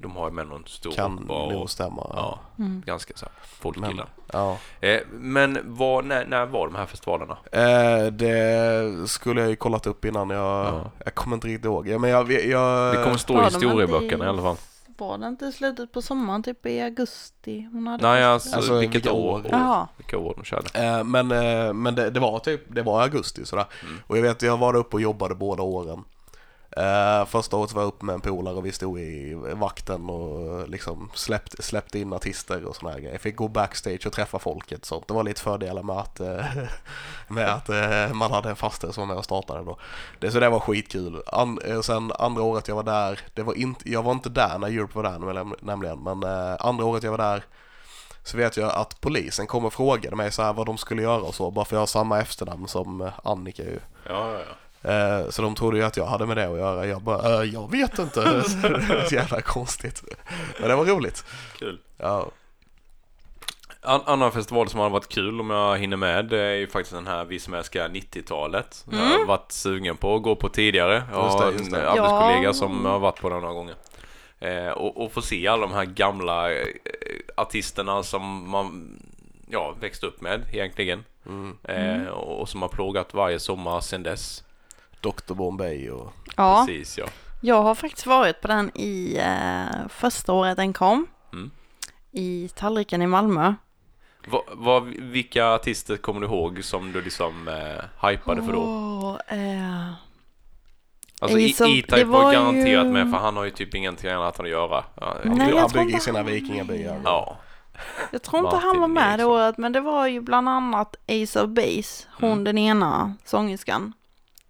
de har ju med någon stor kan och nog stämma. ja, Mm. ganska så folkgillar. ja. Eh, men vad, när, när var de här festivalerna? Eh, det skulle jag ju kollat upp innan jag, Ja. jag kommer inte riktigt ihåg. Ja, men jag, jag, Det kommer stå Var i historieböckerna i- i alla fall. Var det inte i slutet på sommaren, typ i augusti? Hon hade Nej, alltså, Alltså, vilket vilka år? år? Vilka år de körde? Eh, men eh, men det, det var typ, det var augusti sådär. Mm. Och jag vet, jag var uppe och jobbade båda åren. Uh, första året var jag uppe med en polare och vi stod i vakten och liksom släppte, släppte in artister och sådana här grejer. Jag fick gå backstage och träffa folket sånt. Det var lite fördelar med att, eh, med att eh, man hade en faster som var med och startade då. Det, så det var skitkul. An, sen andra året jag var där, det var inte, jag var inte där när Europe var där nämligen, men uh, andra året jag var där så vet jag att polisen kom och frågade mig så här vad de skulle göra och så, bara för jag har samma efternamn som Annika ju. Ja, ja, ja. Eh, Så de trodde ju att jag hade med det att göra. Jag bara, "Eh, jag vet inte. Det var så jävla konstigt. Men det var roligt. Kul. Ja, An annan festival som har varit kul om jag hinner med det är ju faktiskt den här Vi som älskar 90-talet. Jag har varit sugen på att gå på tidigare. Jag Just det, har en arbetskollega Ja. som har varit på den några gånger. Eh, och, och få se alla de här gamla eh, artisterna som man ja, växte upp med egentligen. mm. Eh, och, och som har plågat varje sommar sedan dess. Dr Bombay och... Ja, Precis ja. jag har faktiskt varit på den i eh, första året den kom. Mm. I Tallriken i Malmö. Va, va, vilka artister kommer du ihåg som du liksom eh, hypade för då? Åh, eh, Alltså Ace of- E-Type det var var garanterat ju- med för han har ju typ ingenting annat att göra. Ja, Nej, han jag han tror bygger inte sina han- vikingabyar. ja. jag tror inte han Martin var med det Eriksson. året, men det var ju bland annat Ace of Base, hon Mm. den ena sångerskan.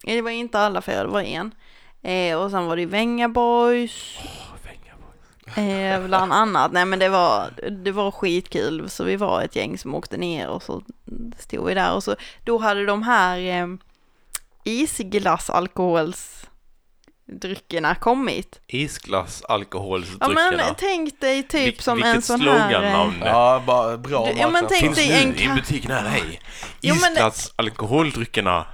Det var inte alla fyra, det var en. Eh, och sen var det Venga Boys, eh, bland annat. Nej men det var, det var skitkul, så vi var ett gäng som åkte ner och så stod vi där och så, då hade de här eh, isglassalkoholsdryckerna kommit. Isglass, Ja alkoholsdryckerna. men tänk dig typ Vil- som vilket en sån här... slogannamn. eh, Ja, bara bra Du- ja, men tänk Finns dig en i ka- butik nära dig. Jo, men det- Isglass, alkoholdryckerna.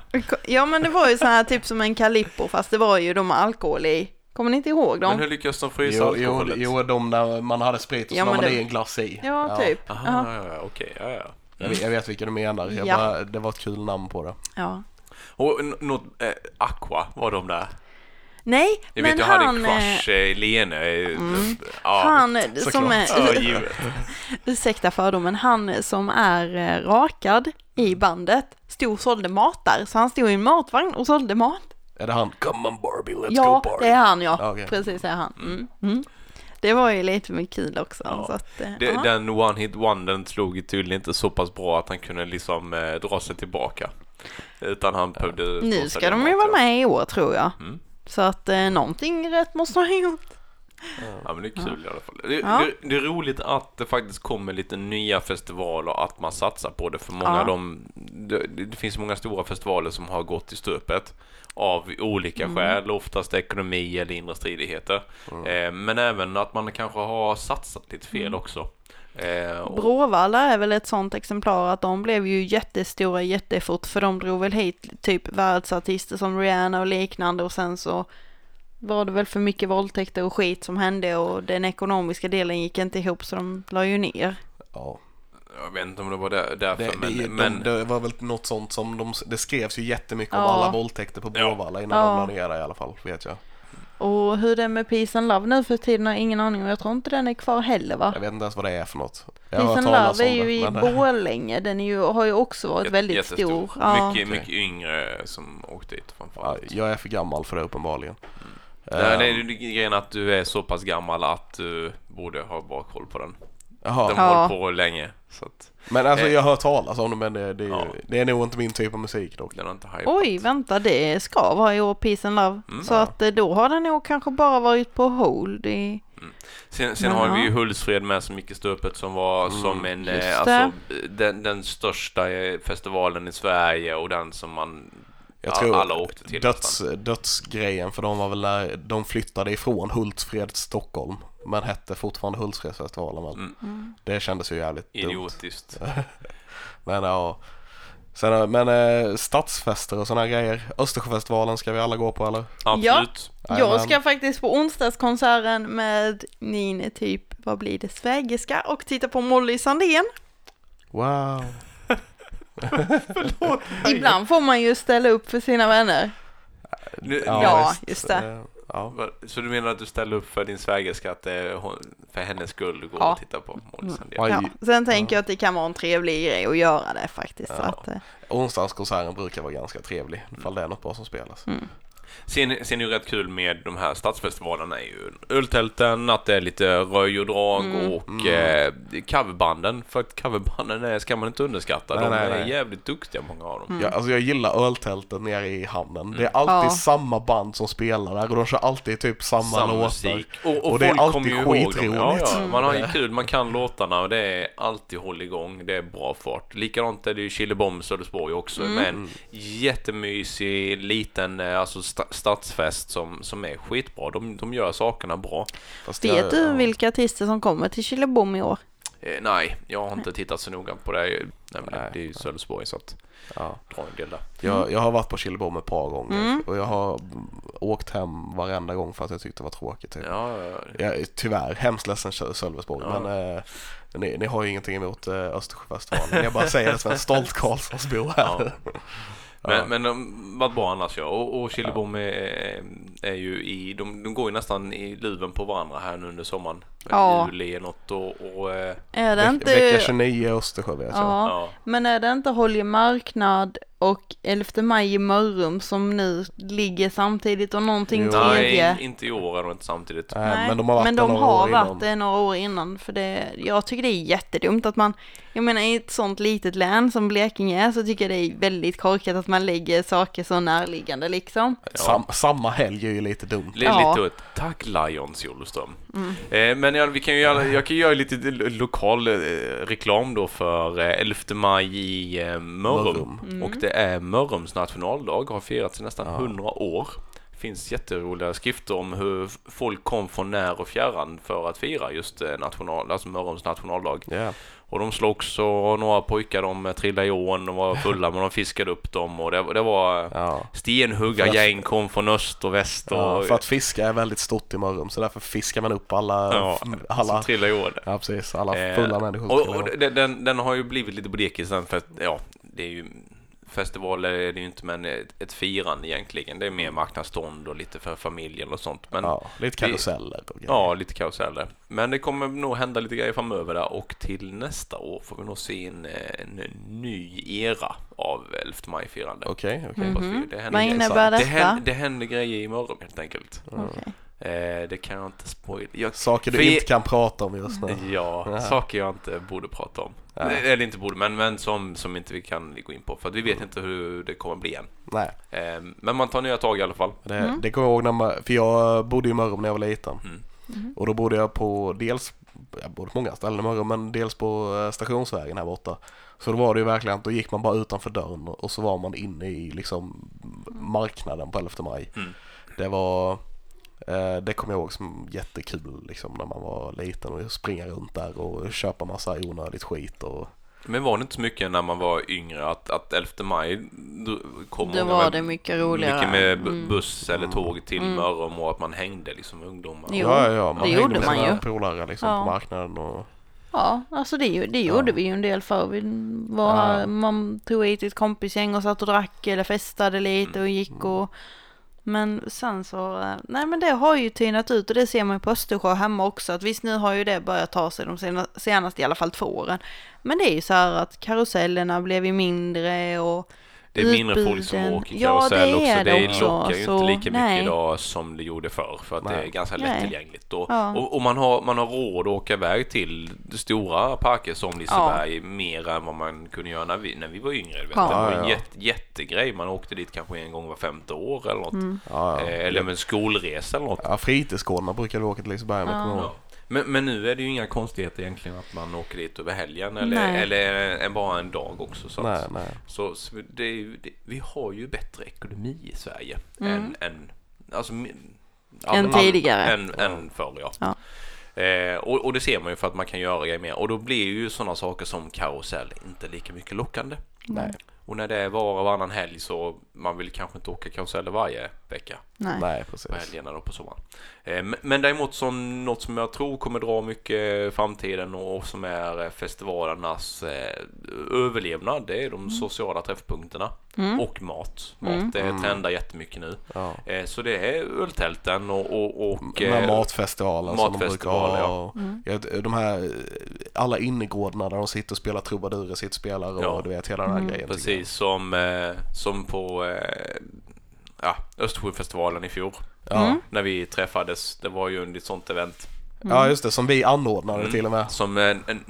Ja men det var ju så här typ som en Calippo fast det var ju de med alkohol i. Kommer ni inte ihåg Men dem? hur lyckas de frysa Jo, jo, alkoholet? jo, de där man hade sprit och Ja, så la men man det- i en glass i. Ja, typ. Aha, Ja. ja, ja, okej, ja, ja. Jag, vet- jag vet vilka du menar. Jag Ja. bara, det var ett kul namn på det. ja. Och något, eh, Aqua var de där. Nej, Jag men vet, jag han... hade eh, eh, Lene. eh, Mm. Ja, Han som såklart. ja, är, givet. ursäkta fördomen, han som är eh, rakad i bandet stod och sålde mat där. Så han stod i en matvagn och sålde mat. Är det han? Come on Barbie, let's ja, go Barbie. det är han ja. Ja, okej. Precis, det är han. Mm. Mm. Det var ju lite med kul också. Ja. Så att, eh, Det, ja. den one hit wondern slog ju tydligen inte så pass bra att han kunde liksom eh, dra sig tillbaka. Utan han behövde Nu ska de ju vara ja. med i år tror jag. Mm. Så att eh, någonting rätt måste ha gjort. Ja men det är kul i alla fall. Det, Ja. det, det är roligt att det faktiskt kommer lite nya festivaler och att man satsar på det. För många Ja. av dem, det, det finns många stora festivaler som har gått i stöpet av olika Mm. skäl, oftast ekonomi eller inre stridigheter. Eh, men även att man kanske har satsat lite fel Mm. också. Eh, och, Bråvalla är väl ett sånt exemplar att de blev ju jättestora jättefort för de drog väl hit typ världsartister som Rihanna och liknande och sen så var det väl för mycket våldtäkter och skit som hände och den ekonomiska delen gick inte ihop så de la ju ner. Ja. jag vet inte om det var där, därför, Det, men, det, men de, det var väl något sånt som de, det skrevs ju jättemycket om Ja. alla våldtäkter på. Bråvalla innan Ja. de la ner i alla fall, vet jag. Och hur det är med Peace and Love nu för tiden har jag ingen aning om. Jag tror inte den är kvar heller va? Jag vet inte ens vad det är för något. Jag Peace and Love är ju det, i men Borlänge. Den är ju, har ju också varit Jätte- väldigt jättestor. stor. Ja. Mycket, mycket yngre som åkte dit Ja, framförallt. jag är för gammal för det uppenbarligen. Nej, Ehm, det är ju grejen att du är så pass gammal att du borde ha bra koll på den. Jaha. De Ja. har hållit på länge. Så att Men alltså Eh. jag har hört talas om det men det, det, är, ju, Ja. det är nog inte min typ av musik dock. den har inte hypat. Oj, vänta, det ska vara i år Peace and Love. Mm. så Ja. att eh, då har den nog kanske bara varit på hold i... Sen, sen Men har vi ja. ju Hultsfred med som gick i stöpet som var Mm, som en, eh, alltså den, den största eh, festivalen i Sverige och den som man Jag tror alla åkte till döds, dödsgrejen för de var väl där, de flyttade ifrån Hultsfred till Stockholm men hette fortfarande Hultsfredsfestivalen väl. Mm. Det kändes ju jävligt dumt. Idiotiskt. Men ja. Sen, men eh, stadsfester och sådana grejer. Östersjöfestivalen ska vi alla gå på eller? Absolut. Jag Jajamän. ska faktiskt på onsdagskonserten med min typ, vad blir det, svägerska och titta på Molly Sandén. Wow. Ibland får man ju ställa upp för sina vänner. Nu- Ja, visst. just det. Eh, Ja. Så du menar att du ställer upp för din svägerska att det är hon- för hennes skull du går Ja. och tittar på Molly. Ja. Sen tänker jag att det kan vara en trevlig grej att göra det faktiskt. Så Ja. att, eh, Onsdagskonserten brukar vara ganska trevlig ifall det är något bra som spelas. Mm. Sen, sen är det ju rätt kul med de här stadsfestivalerna är ju öltälten, att det är lite röj och drag Mm. och Mm. eh, coverbanden. För att coverbanden är, ska man inte underskatta. Nej, de nej, är nej. jävligt duktiga många av dem. Mm. Jag, alltså jag gillar öltältet nere i hamnen. Det är alltid Ja. samma band som spelar där och de kör alltid typ samma, Samma låtar. musik. Och, och, Och det är alltid skitroligt. Ja, ja. Mm. Man har ju kul, man kan låtarna och det är alltid håll igång. Det är bra fart. Likadant är det ju Chilebom Södersborg också Mm. med en jättemysig liten eh, alltså stadsfest som, som är skitbra. De, de gör sakerna bra. Fast vet jag- du ja. vilka artister som kommer till Killebom i år? Eh, nej, jag har inte tittat så noga på det. Det, Nej. det är ju Sölvesborg så att Ja. dra en del där. Jag, jag har varit på Killebom ett par gånger Mm. och jag har mm, åkt hem varenda gång för att jag tyckte det var tråkigt. Typ. Ja, ja, ja. Jag är tyvärr hemskt ledsen Sö- Sölvesborg Ja. men eh, ni, ni har ju ingenting emot eh, Östersjöfestivalen. Jag bara säger det som en stolt Karlsson här. Ja. Ja. Men, men de var bra annars ja. Och, och Chilebom är, är ju i, de, de går ju nästan i luven på varandra här nu under sommaren. Ja. Juli är något och, och eh, Är det Ve- inte... Vecka 29 i Östersjö vet jag. Ja, ja. men är det inte Holje marknad och 11 maj i Mörrum som nu ligger samtidigt och någonting Jo. tredje? Nej, inte i år är de inte samtidigt. Nej, men de har varit men de några har år varit innan. det några år innan. För det, jag tycker det är jättedumt att man, jag menar i ett sånt litet län som Blekinge är så tycker jag det är väldigt korkat att man lägger saker så närliggande liksom. Sam, samma helg är ju lite dumt. Li- Ja. Lite tack Lions Jolleström. Mm. Eh, men ja, vi kan ju göra, jag kan göra lite lokal eh, reklam då för eh, 11 maj i eh, Mörrum. Mm. Och det är Mörrums nationaldag, har firats i nästan Ja. 100 år. Det finns jätteroliga skrifter om hur folk kom från när och fjärran för att fira just eh, national, alltså Mörrums nationaldag. Ja. Och de slogs och några pojkar de eh, trillade i ån, de var fulla men de fiskade upp dem och det, det var Ja. stenhuggargäng kom från öst och väst och Ja, för att fiska är väldigt stort i Mörrum så därför fiskar man upp alla, Ja, alla, som trillade i ån. ja precis, alla Eh, fulla människor. Och, och trillar den, den, har ju blivit lite på dekis sen för att, ja, det är ju festivaler är det ju inte men ett, ett firande egentligen. Det är mer marknadsstånd och lite för familjen och sånt. Men ja, lite karuseller grejer. Ja, lite karuseller. Men det kommer nog hända lite grejer framöver där och till nästa år får vi nog se en, en ny era av 11 maj-firande. Okej, okej. Mhm. Det Vad grejer. innebär Det detta? händer, det händer grejer i morgon helt enkelt. Okej. Eh, det kan jag inte spoila. Saker du För- inte kan prata om just nu. Ja, Ja. saker jag inte borde prata om. Ja. Eller inte borde, men, men som, som inte vi kan gå in på. För att vi vet inte hur det kommer bli än. Nej, Eh, men man tar nya tag i alla fall. det, Mm. det kommer jag ihåg när man, för jag bodde i Mörrum när jag var liten. Mm. Mhm. Och då bodde jag på dels, jag bodde på många ställen i Mörrum, men dels på eh, stationsvägen här borta. Så då var det ju verkligen att då gick man bara utanför dörren och så var man inne i liksom marknaden på 11 maj. Mm. Det var, eh, det kommer jag ihåg som jättekul liksom när man var liten och springa runt där och köpa massa onödigt skit och Men var det inte så mycket när man var yngre att, att 11 maj kom Det var med- det mycket roligare. Mycket med Mm. buss eller tåg till Mm. Mörrum och att man hängde liksom med ungdomar. Jo, ja, ja, ja, man det hängde gjorde med man sina ju. polare liksom Ja. på marknaden och Ja, alltså det, det gjorde vi ju en del förr. Vi var, Ja. Man tog hit ett kompisgäng och satt och drack eller festade lite och gick och men sen så, eh, nej men det har ju tynat ut och det ser man ju på Östersjö hemma också. Att visst nu har ju det börjat ta sig de senaste, senaste i alla fall två åren. Men det är ju så här att karusellerna blev ju mindre och det är mindre folk som åker Ja, karusell det också. är det Det också, lockar ju inte lika nej. mycket idag som det gjorde förr för att det Nej. är ganska lättillgängligt. Och, Ja. och, och man, har, man har råd att åka iväg till stora parker som Liseberg mer än vad man kunde göra när vi, när vi var yngre. Vet. Ja. Det var Ja, en ja. jätte, jättegrej. Man åkte dit kanske en gång var femte år eller något. Mm. Ja, ja. Eh, eller med en skolresa eller något. ja fritidsgårdarna brukade vi åka till Liseberg med, Ja. Ja. Men, men nu är det ju inga konstigheter egentligen att man åker dit över helgen eller, Nej. eller bara en dag också. Så, Nej, att, nej. så, så det är ju, det, vi har ju bättre ekonomi i Sverige Mm. än, än, alltså, mi- Än tidigare. Än, än förr ja. Ja. Eh, och, och det ser man ju för att man kan göra grejer mer och då blir ju sådana saker som karusell inte lika mycket lockande. Nej. Och när det är var och varannan helg så man vill kanske inte åka karuseller varje vecka Nej. Nej, på precis. helgerna och på sommaren. Eh, men- däremot som något som jag tror kommer dra mycket framtiden och som är eh, festivalernas eh, överlevnad, det är de sociala träffpunkterna Mm. och mat. Mat Mm. det Mm. trendar jättemycket nu. Ja. Så det är öltälten och, och, och Den här matfestivalen som de brukar matfestival, ha. Mm. Ja, de här, alla innergårdarna där de sitter och spelar trubadurer, sitt spelare och Ja. du vet hela den här Mm. grejen. precis som, som på ja, Östersjöfestivalen i fjol. Mm. När vi träffades. Det var ju ett sånt event. ja, just det. Som vi anordnade Mm. till och med. Som en, en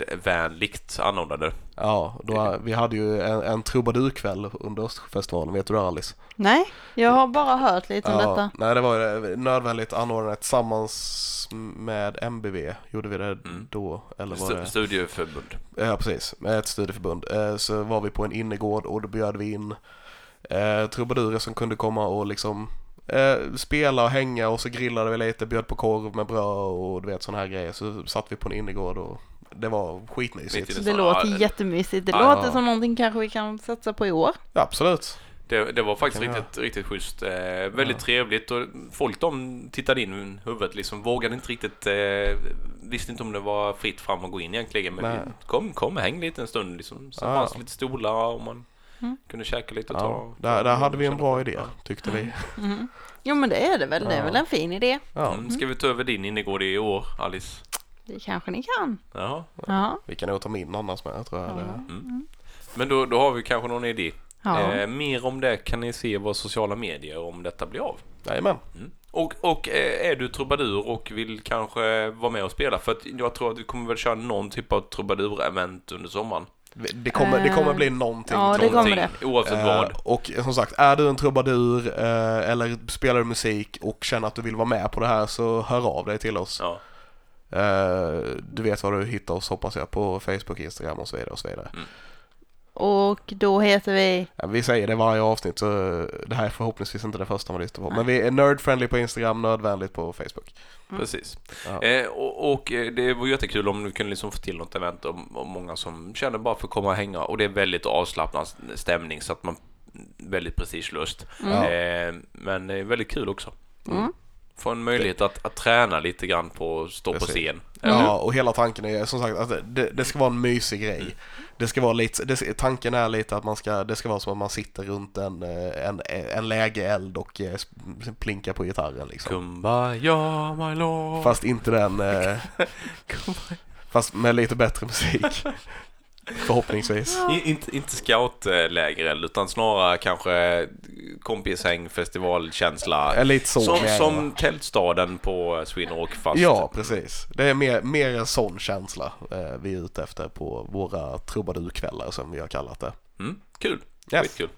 nördvänligt anordnade. Ja, då, vi hade ju en, en trubadurkväll under Östersjöfestivalen, vet du det Alice? Nej, jag har bara hört lite om Ja, detta. nej det var ju nödvändigt anordnat tillsammans med MBV, gjorde vi det Mm. då? Eller var Stu- det? Studieförbund. Ja precis, med ett studieförbund. Eh, Så var vi på en innergård och då bjöd vi in eh, trubadurer som kunde komma och liksom eh, spela och hänga och så grillade vi lite, bjöd på korv med bröd och du vet sådana här grejer. Så satt vi på en innergård och det var skitmysigt. Det låter ja, jättemysigt. Det ja. låter som någonting kanske vi kan satsa på i år. Ja, absolut. Det, det var faktiskt riktigt, riktigt schysst. Eh, väldigt Ja. trevligt och folk de tittade in i huvudet liksom. Vågade inte riktigt, eh, visste inte om det var fritt fram att gå in egentligen. Men vi kom, kom häng lite en stund liksom. Så Ja. fanns lite stolar och man Mm. kunde käka lite och Ja, ta. där, där hade vi en bra idé, Ja. tyckte vi. Mm. Jo men det är det väl. Det är Ja. väl en fin idé. Ja, Mm. Ska vi ta över din innergård i år, Alice? Det kanske ni kan. Jaha. Ja. vi kan nog ta min annars med tror jag. Ja. Mm. Men då, då har vi kanske någon idé. ja. Eh, mer om det kan ni se våra sociala medier om detta blir av. Jajamän. Mm. Och, och eh, är du trubadur och vill kanske vara med och spela för att jag tror att vi kommer väl köra någon typ av trubadur-event under sommaren. Det kommer, det kommer bli någonting. Ja, det jag. kommer Någonting, Oavsett Eh, vad. och som sagt, är du en trubadur eh, eller spelar du musik och känner att du vill vara med på det här så hör av dig till oss. Ja. Eh, du vet var du hittar oss hoppas jag på Facebook, Instagram och så vidare. Och så vidare. Och då heter vi... Ja, vi säger det varje avsnitt så det här är förhoppningsvis inte det första man lyssnar på. Nej. Men vi är nerdfriendly på Instagram, nördvänligt på Facebook. Mm. Precis. Ja. Eh, och, och eh, det var jättekul om du kunde liksom få till något event och, och många som känner bara för att komma och hänga och det är väldigt avslappnad stämning så att man väldigt prestigelöst. Mm. Eh, men det är väldigt kul också. Mm. Få en möjlighet att, att träna lite grann på att stå på Precis. scen. Eller hur? Ja, och hela tanken är som sagt att det, det ska vara en mysig grej. Det ska vara lite, det, tanken är lite att man ska, det ska vara som att man sitter runt en, eh, en, en lägereld och eh, plinkar på gitarren liksom. Kumbaya my lord. Fast inte den, eh, fast med lite bättre musik. Förhoppningsvis. I, inte, inte scoutläger utan snarare kanske kompishäng, festivalkänsla. Lite så Som, som tältstaden på Sweden Rock fast Ja, precis. Det är mer, mer en sån känsla eh, vi är ute efter på våra trubadurkvällar som vi har kallat det. Mm, kul, Yes. skitkul.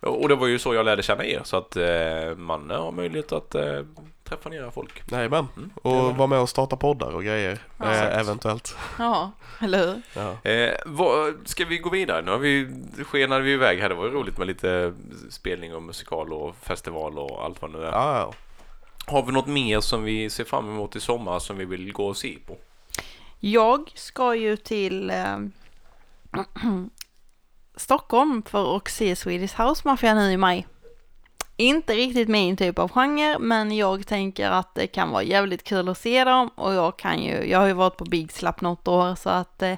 Och det var ju så jag lärde känna er så att eh, man har möjlighet att eh, träffa nya folk. Jajamän. Mm, Och vara med och starta poddar och grejer. Ja. eh, eventuellt. Ja, eller hur? Ja. Eh, vad, ska vi gå vidare? Nu har vi, skenade vi iväg här. Det var ju roligt med lite spelning och musikal och festival och allt vad nu är. Ja, ja. Har vi något mer som vi ser fram emot i sommar som vi vill gå och se på? Jag ska ju till eh, Stockholm för att se Swedish House Mafia nu i maj. Inte riktigt min typ av genre, men jag tänker att det kan vara jävligt kul att se dem och jag kan ju, jag har ju varit på Big Slap något år så att eh,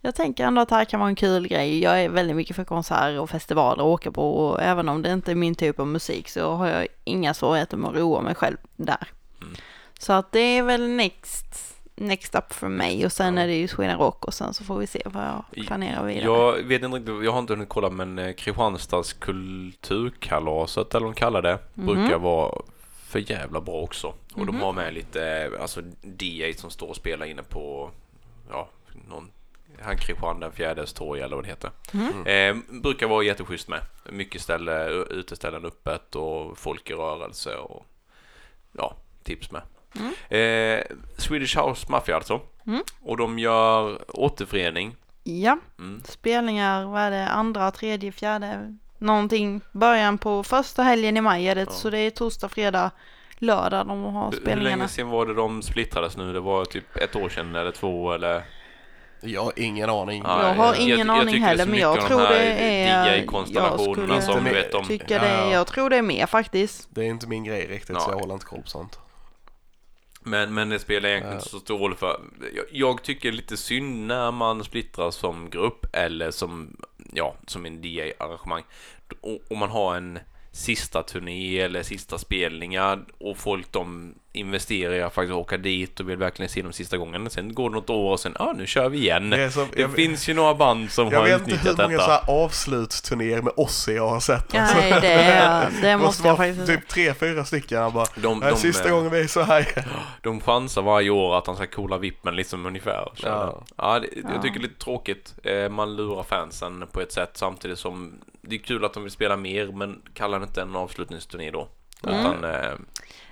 Jag tänker ändå att det här kan vara en kul grej. Jag är väldigt mycket för konserter och festivaler att åka på och även om det inte är min typ av musik så har jag inga svårigheter med att roa mig själv där. Mm. Så att det är väl next, next up för mig och sen Ja. är det ju Sweden Rock och sen så får vi se vad jag planerar vidare. Jag vet inte riktigt, jag har inte hunnit kolla men eh, Kristianstads kulturkalaset eller vad de kallar det Mhm. brukar vara för jävla bra också. Och de Mhm. har med lite, eh, alltså DA som står och spelar inne på, ja, någon han Kristian den fjärdes torg eller vad det heter. Mm. Eh, brukar vara jätteschysst med. Mycket ställe, uteställen öppet och folk i rörelse och ja, tips med. Mm. Eh, Swedish House Mafia alltså. Mm. Och de gör återförening. Ja, Mm. spelningar, vad är det, andra, tredje, fjärde, någonting. Början på första helgen i maj är det, Ja. så det är torsdag, fredag, lördag de har Hur- Hur spelningarna. länge sedan var det de splittrades nu? Det var typ ett år sedan eller två eller? Jag har ingen aning. Ja, Jag har jag- ingen jag- jag aning tycker heller, så men jag tror de här det är... DJ-konstellationerna jag som skulle vet om. tycka det, ja. jag tror det är mer faktiskt. Det är inte min grej riktigt så Nej. jag håller inte koll på sånt. Men, men det spelar egentligen inte så stor roll för jag, jag tycker lite synd när man splittras som grupp eller som, ja, som en DJ-arrangemang. Och man har en sista turné eller sista spelningar och folk de investerar att faktiskt åka dit och vill verkligen se dem sista gången. Sen går det något år och sen, ja ah, nu kör vi igen. Det Det, som, jag, finns ju några band som jag har vet inte hur utnyttjat många detta. så avslutsturnéer med Ozzy jag har sett. alltså. Nej, det, är, det måste jag vara faktiskt typ tre, fyra stycken. Jag bara, De, "Det de, sista eh, gången vi är så här. De chansar varje år att han ska coola vippen liksom ungefär. Så, Ja. ja. det, Ja. Jag tycker det är lite tråkigt. Eh, Man lurar fansen på ett sätt samtidigt som det är kul att de vill spela mer men kallar det inte en avslutningsturné då. Mm. Utan, eh,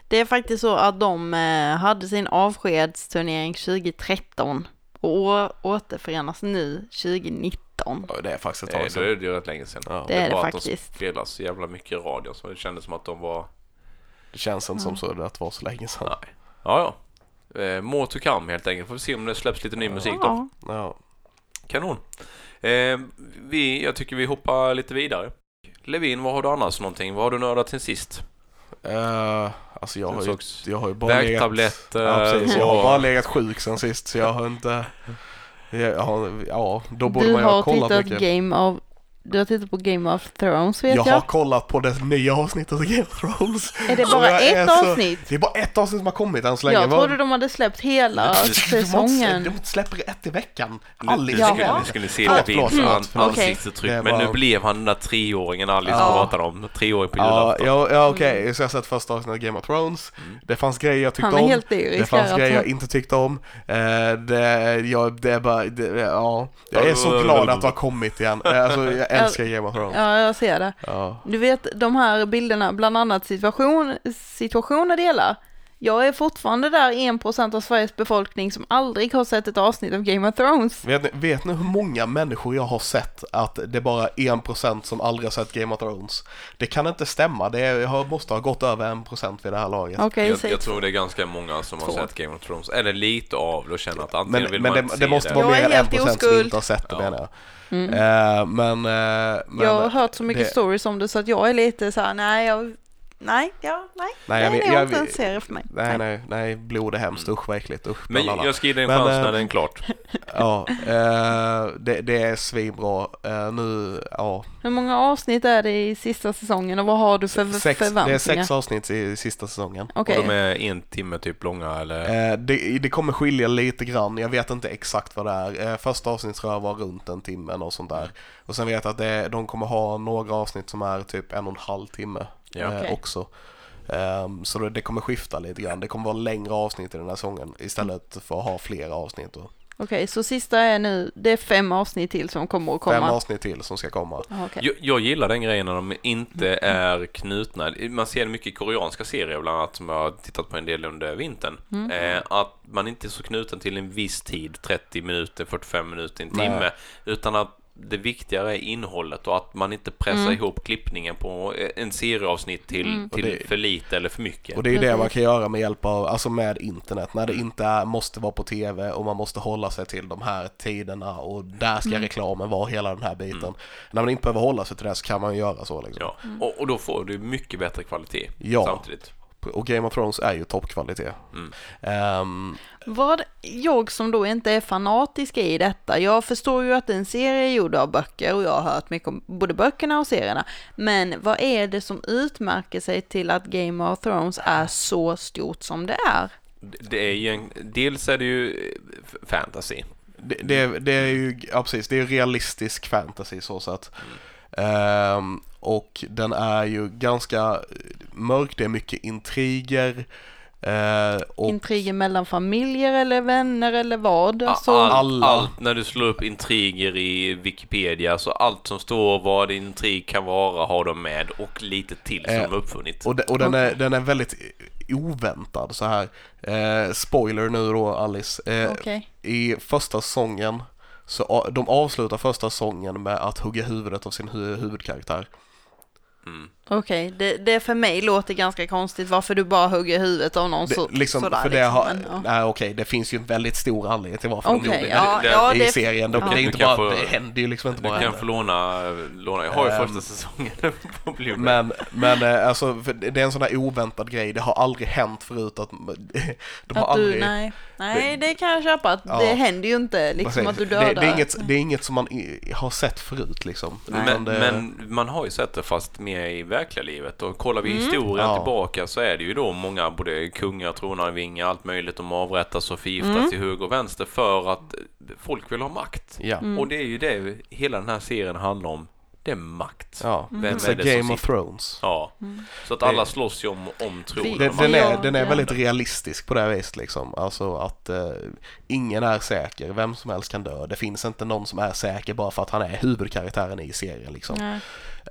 Det är faktiskt så att de eh, hade sin avskedsturnering 2013 och återförenas nu 2019. Ja, det är faktiskt ett eh, tag är sedan. det ju rätt länge sedan. Ja, Det är det bara att de faktiskt. spelar så jävla mycket i radion så det kändes som att de var... det känns inte som så att det var så länge sedan. Nej. Ja, ja. Eh, more to come helt enkelt. Får vi se om det släpps lite ny musik då. Ja, Ja. Kanon. Eh, vi, jag tycker vi hoppar lite vidare. Levin, vad har du annars någonting? Vad har du nördat sen sist? Uh, alltså jag har, ju, jag har ju bara legat... Ja, precis. Jag har bara legat sjuk sen sist så jag har inte... Jag har, ja, då borde Du man ju ha har kollat tittat mycket. Game of, du har tittat på Game of Thrones vet Jag jag. har kollat på det nya avsnittet av Game of Thrones. Är det bara ett så- avsnitt? Det är bara ett avsnitt som har kommit än så länge. Jag trodde de hade släppt hela De säsongen. De släpper ett i veckan. Nu, Alice. nu, skulle, nu skulle ni se Ja, förlåt. Okej. ansiktsuttryck. Det Men nu blev han den där treåringen Alice Ja. pratade om. Treåring på Ja, julafton. ja, ja okej. Så jag har sett första avsnittet av Game of Thrones. Mm. Det fanns grejer jag tyckte Han är om. helt Det fanns grejer jag alltså. inte tyckte om. Eh, det, jag, det är bara, det, ja. Jag är så Ja, glad att det har kommit igen. Eh, Alltså, jag älskar Game of Thrones. Ja, jag ser det. Ja. Du vet de här bilderna, bland annat situation, situationer delar. Jag är fortfarande där 1% av Sveriges befolkning som aldrig har sett ett avsnitt av Game of Thrones. Vet, ni, vet ni hur många människor jag har sett att det är bara 1% som aldrig har sett Game of Thrones? Det kan inte stämma, det är, jag måste ha gått över 1% vid det här laget. Okej, Jag, jag tror det är ganska många som har Två. sett Game of Thrones. Eller lite av och känner att antingen Men, vill men man det, inte det se måste det. vara Jag mer än helt 1% som inte har sett det Ja. menar jag. Mm. Eh, men, eh, men... jag har hört så mycket det- stories om det så att jag är lite så här, nej, jag, nej, ja, nej, Nej, jag det är jag inte en serie för mig. Nej, nej, nej, blod är hemskt, usch vad äckligt, usch Men jag ska ge dig en chans eh, när den är klart. Ja, eh, det, det är svinbra. Eh, nu, ja. Hur många avsnitt är det i sista säsongen och vad har du för Sex, det är förväntningar? sex avsnitt i sista säsongen. Okej, Och de är en timme typ långa eller? Det, det kommer skilja lite grann, jag vet inte exakt vad det är. Första avsnittet tror jag var runt en timme och sånt där. Och sen vet jag att det, de kommer ha några avsnitt som är typ en och en halv timme Ja. eh, Okej. också. Ehm, så det, det kommer skifta lite grann. Det kommer vara längre avsnitt i den här säsongen istället för att ha flera avsnitt. Då. Okej, så sista är nu, det är fem avsnitt till som kommer att komma. Fem avsnitt till som ska komma. Okej. Jag, jag gillar den grejen när de inte är knutna. Man ser det mycket i koreanska serier bland annat som jag har tittat på en del under vintern. Mm. Eh, att man inte är så knuten till en viss tid, 30 minuter, 45 minuter, en Nej. timme. Utan att det viktigare är innehållet och att man inte pressar Mm. ihop klippningen på en serieavsnitt till, Mm. till det- för lite eller för mycket. Och det är ju det man kan göra med hjälp av, alltså med internet, när det inte är, måste vara på tv och man måste hålla sig till de här tiderna och där ska Mm. reklamen vara, hela den här biten. När man inte behöver hålla sig till det så kan man ju göra så liksom. Ja, och, och då får du mycket bättre kvalitet Ja. samtidigt. Och Game of Thrones är ju toppkvalitet. Mm. Ehm, Vad, jag som då inte är fanatisk i detta, jag förstår ju att en serie är gjord av böcker och jag har hört mycket om både böckerna och serierna. Men vad är det som utmärker sig till att Game of Thrones är så stort som det är? Det är ju en, dels är det ju eh, fantasy. det, det, det är ju, ja precis, det är realistisk fantasy så sätt. Ehm, och den är ju ganska mörk, det är mycket intriger. eh, och Intriger mellan familjer eller vänner eller vad? Alltså, allt, alla- allt, när du slår upp intriger i Wikipedia, så allt som står vad intrig kan vara har de med och lite till som Eh, de har uppfunnit. Och, de, och den, är, den är väldigt oväntad så här. Eh, spoiler nu då Alice. Eh, Okej. I första säsongen så de avslutar första säsongen med att hugga huvudet av sin hu- huvudkaraktär. Mm. Okej, det, det för mig låter ganska konstigt varför du bara hugger huvudet av någon Det, så, liksom, sådär. för det liksom, har, men, ja. nej okej, det finns ju en väldigt stor anledning till varför de Okej, gjorde det. ja, det- ja, i det, serien. De, ja. det, är Du inte kan bara, få- det händer ju liksom inte Du bara kan hända. få låna, låna. Jag har ju Ehm, första säsongen på Blu-ray. Men, men eh, alltså, det är en sån här oväntad grej. Det har aldrig hänt förut att de har Att du, aldrig... nej, nej, det kan jag köpa. Att Ja. Det händer ju inte liksom att du det, dödar. det, är inget, det är inget som man i, har sett förut liksom. Men, men man har ju sett det fast mer i verkliga livet och kollar vi Mm. historien Ja. tillbaka så är det ju då många både kungar, tronarvingar, allt möjligt de avrättas och förgiftas Mm. till höger och vänster för att folk vill ha makt. ja. Mm. Och det är ju det hela den här serien handlar om. Det är makt. ja. Vem It's är a det Game of? Thrones. Ja, Mm. så att alla slåss ju om, om tronen. Den, den, är, den är väldigt realistisk på det här viset liksom. Alltså att eh, ingen är säker, vem som helst kan dö. Det finns inte någon som är säker bara för att han är huvudkaraktären i serien liksom. Nej.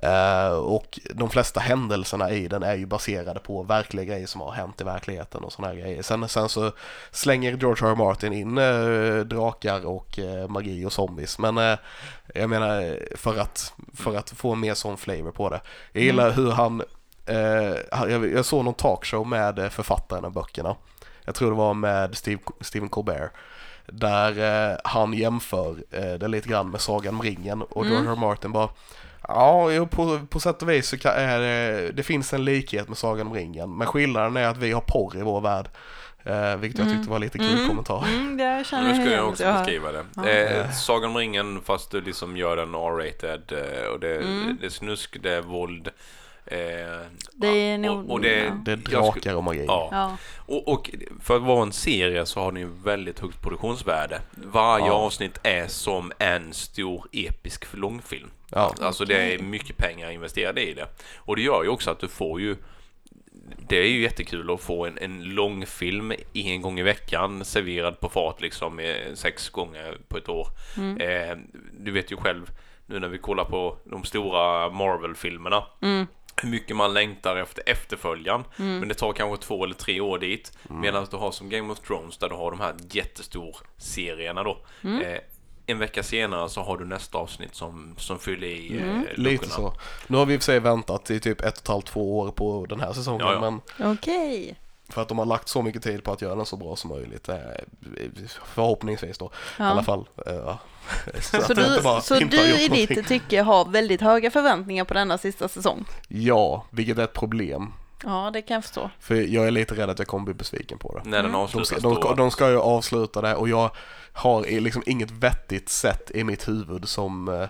Eh, och de flesta händelserna i den är ju baserade på verkliga grejer som har hänt i verkligheten och sådana här grejer. Sen, sen så slänger George R. R. Martin in eh, drakar och eh, magi och zombies. Men eh, jag menar för att, för att få mer sån flavor på det. Jag gillar hur han, jag, jag såg någon talkshow med författaren av böckerna. Jag tror det var med Steve, Stephen Colbert. Där eh, han jämför eh, det lite grann med Sagan om ringen och Mm. George. R. Martin bara Ja, jo, på, på sätt och vis så kan, är det, det finns en likhet med Sagan om ringen. Men skillnaden är att vi har porr i vår värld. Eh, vilket jag Mm. tyckte var lite kul Mm. kommentar. Mm, det känner Nu jag ska jag också Jag beskriva det. Ja. Eh, Sagan om ringen fast du liksom gör den R-rated eh, och det, Mm. det är snusk, det är våld. Eh, Det är ja, nog- och, och det, ja. Det är skulle- drakar och magi. Ja. Ja. Och, och för att vara en serie så har den ju väldigt högt produktionsvärde. Varje Ja. avsnitt är som en stor episk långfilm. Ja. Alltså det är mycket pengar investerade i det. Och det gör ju också att du får ju det är ju jättekul att få en, en långfilm en gång i veckan serverad på fat liksom eh, sex gånger på ett år. Mm. Eh, du vet ju själv nu när vi kollar på de stora Marvel-filmerna Mm. Hur mycket man längtar efter efterföljaren. Mm. Men det tar kanske två eller tre år dit. Mm. Medan du har som Game of Thrones där du har de här jättestor serierna då. Mm. Eh, en vecka senare så har du nästa avsnitt som, som fyller i eh, Mm. Lite så. Nu har vi i och för sig väntat i typ ett och ett halvt, två år på den här säsongen. Ja, ja. Men Okej. För att de har lagt så mycket tid på att göra den så bra som möjligt. Förhoppningsvis då. I alla Ja. fall. eh, ja. så Så du, så du i ditt tycke har väldigt höga förväntningar på denna sista säsong? Ja, vilket är ett problem. Ja, det kan jag förstå. För jag är lite rädd att jag kommer bli besviken på det. När den Mm. De avslutas ska, de, ska, då. de ska ju avsluta det och jag har liksom inget vettigt sätt i mitt huvud som eh,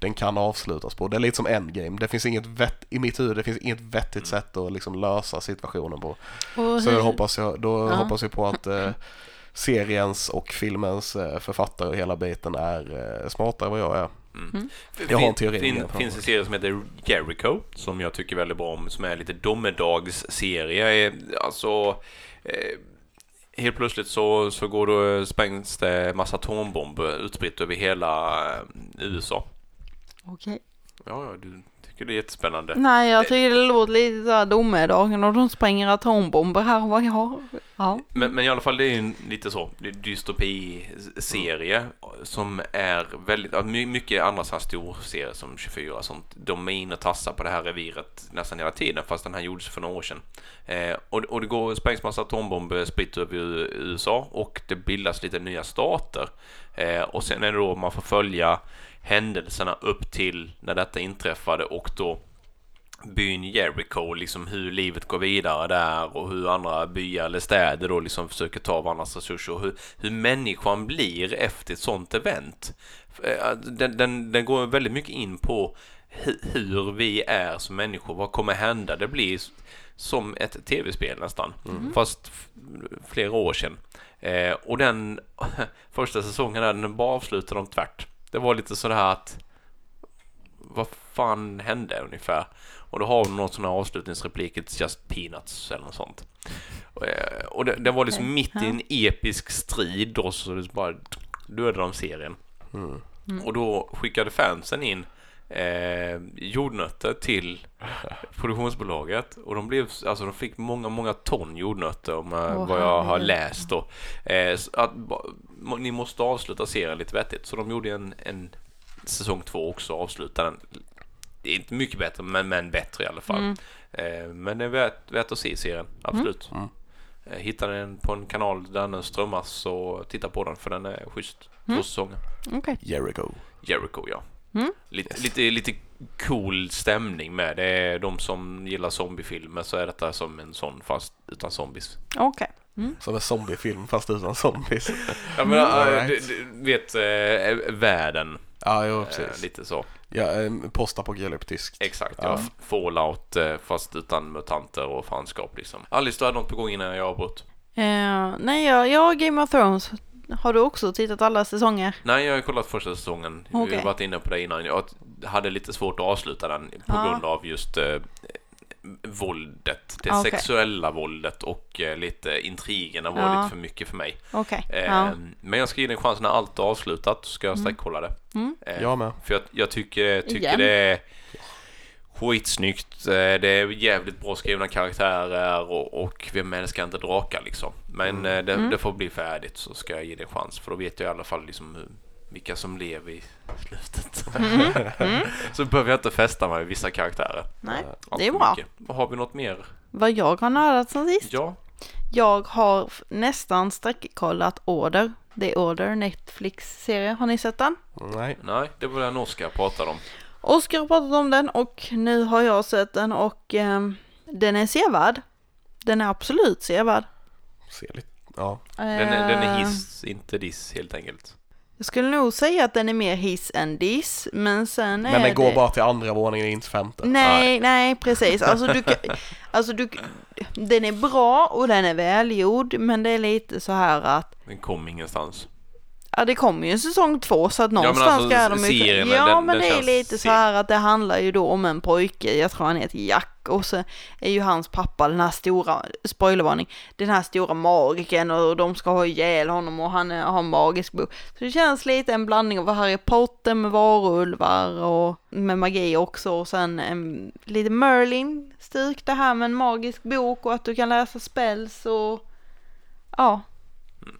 den kan avslutas på. Det är lite som Endgame. Det finns inget vett i mitt huvud, det finns inget vettigt Mm. sätt att liksom lösa situationen på. Och Så hur- jag hoppas, jag, då Ja. hoppas vi på att eh, seriens och filmens eh, författare och hela biten är eh, smartare än vad jag är. Mm. Mm. Jag har en teori fin- det. finns en serie som heter Jericho som jag tycker väldigt bra om som är lite domedagsserie. Alltså eh, helt plötsligt så, så går det, sprängs det massa atombomber utspritt över hela eh, USA. Okej. Ja, ja, du tycker det är jättespännande. Nej, jag tycker det låter lite såhär domedagen och de spränger atombomber här och vad jag har. Ja. Men, men i alla fall det är ju en lite så dystopi-serie som är väldigt, mycket andra sådana storserier som 24 och sånt. De är inne och tassar på det här reviret nästan hela tiden fast den här gjordes för några år sedan. Eh, och, och det går, sprängs massa atombomber spritt över USA och det bildas lite nya stater. Eh, och sen är det då man får följa händelserna upp till när detta inträffade och då byn Jericho, liksom hur livet går vidare där och hur andra byar eller städer då liksom försöker ta varandras resurser och hur, hur människan blir efter ett sånt event. Eh, Den, den, den går väldigt mycket in på hu- hur vi är som människor, vad kommer hända? Det blir som ett tv-spel nästan, fast f- flera år sedan. Eh, och den första säsongen där, den bara avslutade de tvärt. Det var lite sådär att vad fan hände ungefär? Och då har de någon sån här avslutningsreplik, it's just peanuts eller något sånt. Och, eh, Och det, det var liksom Okej, mitt i en episk strid och så det bara dödade de serien. Mm. Och då skickade fansen in eh, jordnötter till produktionsbolaget och de blev, alltså de fick många, många ton jordnötter om Åh, vad jag har läst då. Eh, att, ni måste avsluta serien lite vettigt. Så de gjorde en, en säsong två också och avslutade den. Det är inte mycket bättre, men, men bättre i alla fall. Mm. Eh, men det är värt, värt att se serien, absolut. Mm. Eh, Hittar den på en kanal där den strömmas så titta på den för den är schysst. Två Mm. säsonger. Okej. Jericho. Jericho ja. Mm. Lite, lite, lite cool stämning med det. är De som gillar zombiefilmer så är detta som en sån fast utan zombies. Okej. Mm. Som en zombiefilm fast utan zombies. Ja men Mm. äh, Alright. du, du vet äh, världen. ja, jo eh, precis. lite så. Ja, eh, postapokalyptisk. Exakt. Ja. Ja. Fallout eh, fast utan mutanter och fanskap liksom. Alice du hade något på gång innan jag avbröt. Eh, nej, jag, jag Game of Thrones. Har du också tittat alla säsonger? Nej, jag har kollat första säsongen. Vi Okej. har varit inne på det innan. Jag hade lite svårt att avsluta den på Ja. grund av just eh, våldet. Det Okej. sexuella våldet och eh, lite intrigerna var Ja. lite för mycket för mig. Okej. Eh, Ja. Men jag ska ge den en chans när allt är avslutat. Så ska jag sträckkolla det. Mm. Eh, Jag med. För jag, jag tycker, tycker Igen. det är skitsnyggt. Eh, Det är jävligt bra skrivna karaktärer och, och vem älskar inte drakar liksom. Men eh, det, Mm. det får bli färdigt så ska jag ge det en chans. För då vet jag i alla fall liksom hur, vilka som lever i slutet. så behöver jag inte fästa mig vid vissa karaktärer. Nej, Allt det är bra. mycket. Har vi något mer? Vad jag har nördat sen sist? Ja. Jag har nästan sträckkollat Order. Det är Order, Netflix-serie. Har ni sett den? Nej. Nej, det var den Oskar pratade om. Oskar har pratat om den och nu har jag sett den och ehm, den är sevärd. Den är absolut sevärd. Ser lite. Ja. Den är, den är Eh, hiss, inte diss helt enkelt. Jag skulle nog säga att den är mer hiss än diss, men sen är Men den går det... bara till andra våningen, inte femte. Nej, nej, precis. Alltså du, alltså du, den är bra och den är välgjord, men det är lite så här att Den kom ingenstans. Ja det kommer ju en säsong två så att någonstans alltså, ska de ju... serien, Ja den- men den det är lite så här att det handlar ju då om en pojke, jag tror han heter Jack och så är ju hans pappa den här stora, spoilervarning, den här stora magiken och de ska ha ihjäl honom och han har en magisk bok. Så det känns lite en blandning av Harry Potter med varulvar och med magi också och sen en, lite Merlin stuk det här med en magisk bok och att du kan läsa spells och ja,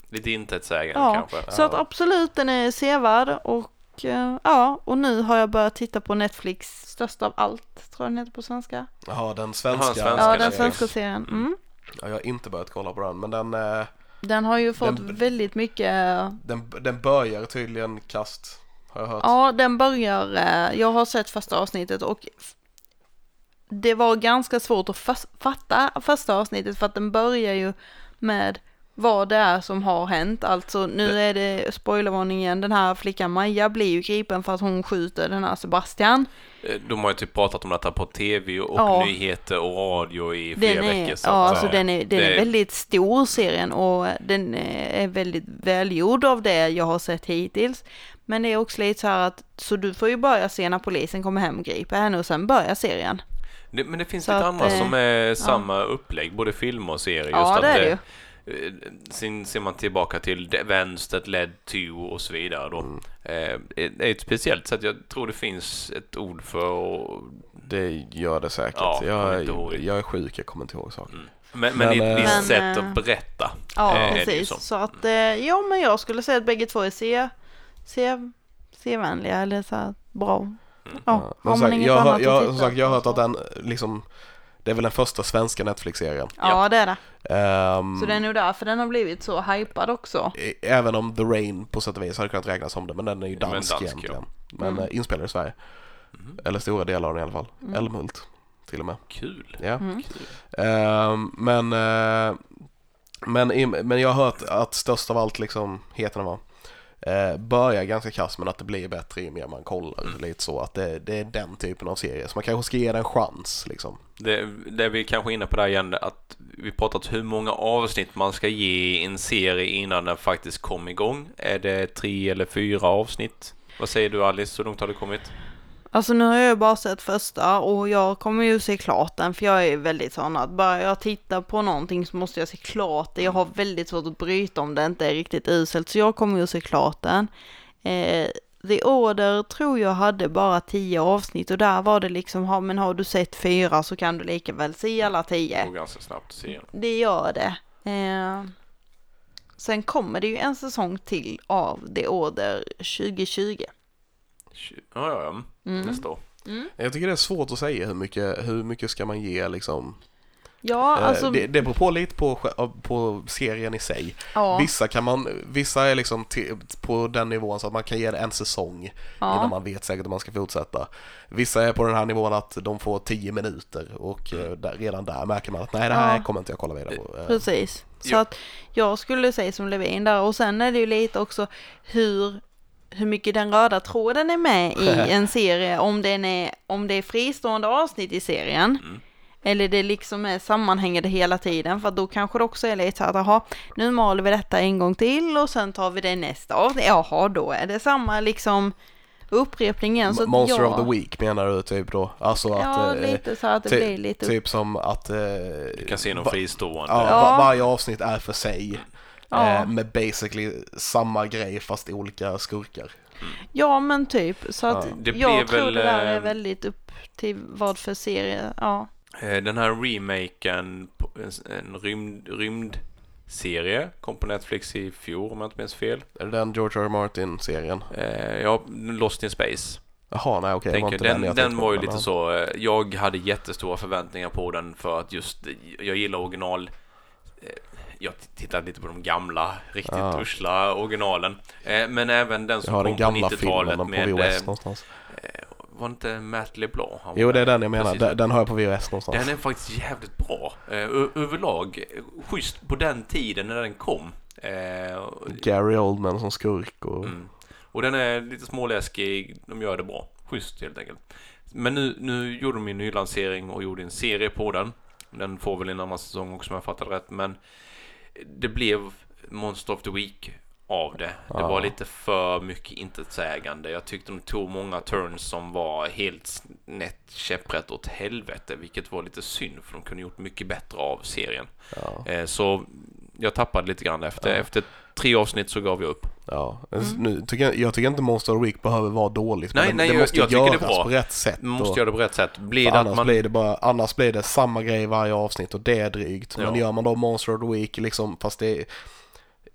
Lite intetsägande Ja, kanske. så att absolut den är sevärd och eh, ja, och nu har jag börjat titta på Netflix störst av allt, tror jag den heter på svenska. Jaha, den svenska. Jaha, svenska Ja, den svenska serien. Mm. Ja, jag har inte börjat kolla på den, men den, eh, Den har ju fått Den- väldigt mycket, den, den börjar tydligen kast, har jag hört. ja den börjar, eh, jag har sett första avsnittet och det var ganska svårt att fatta första avsnittet för att den börjar ju med vad det är som har hänt. Alltså nu är det spoilervarning igen, den här flickan Maja blir ju gripen för att hon skjuter den här Sebastian. Eh, De har ju typ pratat om detta på tv och Ja. nyheter och radio i flera Den är, veckor. Så ja, alltså eh, den är, den det- är väldigt stor serien och den är väldigt välgjord av det jag har sett hittills. Men det är också lite så här att, så du får ju börja se när polisen kommer hem och griper henne och sen börjar serien. det, men det finns så lite att, andra eh, som är samma upplägg, både film och serie. Just Ja, att det är det ju. Eh, Sen ser man tillbaka till That Led To och så vidare då. Mm. Eh, Det är ett speciellt sätt. Jag tror det finns ett ord för och, Det gör det säkert. Ja, jag, det. jag är sjuk, jag kommer inte ihåg saker. Mm. Men, men, Men, det är ett eh, visst Men, sätt eh, att berätta. Ja, eh, ju precis. så. Så att, eh, ja men jag skulle säga att bägge två är se, se, sevänliga eller så här bra. Ja, Ja, har man sagt, inget jag, har- annat jag, att som sagt, jag har hört att den liksom, det är väl den första svenska Netflix-serien. Ja, det är det. Ehm, Så det är nog därför den har blivit så hypad också. Även om The Rain på sätt och vis hade kunnat räknas som det, men den är ju Men dansk, dansk, egentligen. ja. Men Mm. eh, inspelad i Sverige. Mhm. Eller stora delar av den i alla fall. Mm. Älmhult, till och med. Kul. Ja. Mm. Kul. Ehm, men, eh, men, i- men jag har hört att störst av allt liksom, heter den va? Eh, börjar ganska kass men att det blir bättre ju mer man kollar. Mm. Lite så att det, det är den typen av serie. Så man kanske ska ge den en chans liksom. Det, det vi kanske är inne på där igen, att vi pratat hur många avsnitt man ska ge en serie innan den faktiskt kom igång. Är det tre eller fyra avsnitt? Vad säger du Alice, hur långt har du kommit? Alltså nu har jag bara sett första och jag kommer ju se klart den för jag är väldigt sån att bara jag tittar på någonting så måste jag se klart det. Jag har väldigt svårt att bryta om det inte är riktigt uselt så jag kommer ju se klart den. Eh, The Order tror jag hade bara tio avsnitt och där var det liksom, ha, men har du sett fyra så kan du lika väl se alla Det tio. går ganska snabbt att se. Det gör det. Eh, sen kommer det ju en säsong till av The Order 2020. Ja, ja, ja. Mm. Nästa år. Jag tycker det är svårt att säga hur mycket, hur mycket ska man ge liksom. Ja, Eh, alltså, det, det beror på lite på, på serien i sig. ja, Vissa kan man, vissa är liksom till, på den nivån så att man kan ge det en säsong innan ja. man vet säkert att man ska fortsätta. Vissa är på den här nivån att de får 10 minuter och eh, där, redan där märker man att nej det här Ja. kommer inte jag kolla vidare på. Eh, Precis. Så Ja. att jag skulle säga som Levin där och sen är det ju lite också hur, hur mycket den röda tråden är med i en serie. Om, den är, om det är fristående avsnitt i serien. Mm. Eller det liksom är sammanhängande hela tiden. För då kanske det också är lite så att jaha, nu maler vi detta en gång till och sen tar vi det nästa avsnitt. Jaha, då är det samma liksom upprepning igen. Så Monster jag, of the Week menar du typ då? Alltså att, Ja, eh, lite så att det ty- blir lite typ som att eh, Casino va- fristående. Ja, Ja. va- varje avsnitt är för sig. Ja. Eh, med basically samma grej fast olika skurkar. Ja men typ, så att Ja. Det jag tror väl, det där är eh, väldigt upp till vad för serie, ja. Eh, Den här remaken, en, rymd, rymdserie, kom på Netflix i fjol om jag inte minns fel. Är det den George R. R. Martin-serien? Ja, Lost in Space. Jaha, nej okej. inte den den, på, var ju lite så, jag hade jättestora förväntningar på den för att just, jag gillar original. Eh, Jag tittade lite på de gamla, riktigt Ja. usla originalen. Eh, Men även den som kom den på filmen 90-talet på med, VHS eh, någonstans. var inte Matt LeBlanc? Han Jo, det är den jag menar. Den, den har jag på VHS någonstans. Den är faktiskt jävligt bra. Eh, överlag, eh, schysst på den tiden när den kom. Eh, Gary Oldman som skurk och... mm. Och den är lite småläskig, de gör det bra. Schysst helt enkelt. Men nu, nu gjorde de en nylansering och gjorde en serie på den. Den får väl en annan säsong också om jag fattar rätt. Men det blev Monster of the Week av det. Det Ja. var lite för mycket intetsägande. Jag tyckte de tog många turns som var helt snett käpprätt åt helvete. Vilket var lite synd för de kunde gjort mycket bättre av serien. Ja, Eh, så jag tappade lite grann efter. Ja. Efter tre avsnitt så gav jag upp. ja. Nu, tycker jag, jag tycker inte Monster of the Week behöver vara dåligt. Nej, men nej, det jag- måste jag det göras bra. på rätt sätt. Man måste och, göra det på rätt sätt. Blir det annars, att man... blir det bara, annars blir det samma grej varje avsnitt och det är drygt. Men Ja. gör man då Monster of the Week liksom, fast det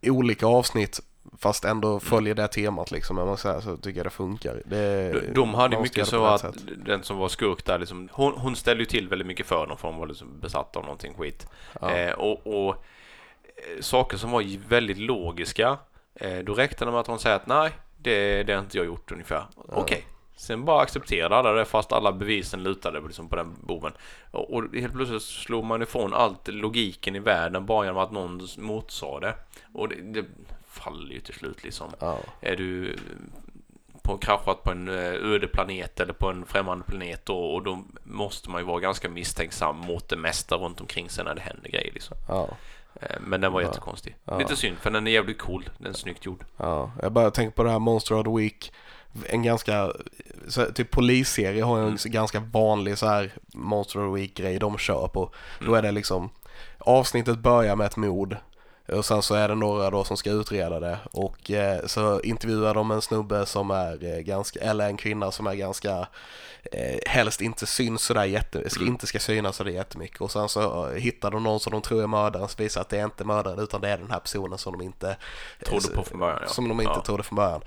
är olika avsnitt fast ändå följer det temat liksom, om man säger, så tycker jag det funkar. Det, De, de hade mycket det så att sätt. den som var skurk där liksom, hon, hon ställde ju till väldigt mycket för dem för hon var liksom besatt av någonting skit. Ja. Eh, och, och saker som var väldigt logiska, eh, då räckte det med att hon säger att nej, det, det har inte jag gjort ungefär. Okej. Sen bara accepterade alla det fast alla bevisen lutade liksom på den boven. Och, och helt plötsligt slog man ifrån allt logiken i världen bara genom att någon motsade det. Och det, det faller ju till slut liksom. Ja. Är du på kraschat på en eh, öde planet eller på en främmande planet då, och då måste man ju vara ganska misstänksam mot det mesta runt omkring sig när det händer grejer liksom. Ja. Eh, Men den var Ja. jättekonstig. Ja. Lite synd för den är jävligt cool. Den är snyggt gjord. Ja, jag bara tänker på det här Monster of the Week. En ganska, så, typ polisserie har en Mm. ganska vanlig så här Monster of the Week-grej de kör på. Då Mm. är det liksom, avsnittet börjar med ett mord. Och sen så är det några då som ska utreda det och eh, så intervjuar de en snubbe som är eh, ganska, eller en kvinna som är ganska eh, helst inte syns sådär jätte, ska, Mm. inte ska synas sådär jättemycket och sen så eh, hittar de någon som de tror är mördaren så visar att det är inte mördaren utan det är den här personen som de inte eh, Trodde på från början ja. som de inte ja. trodde från början.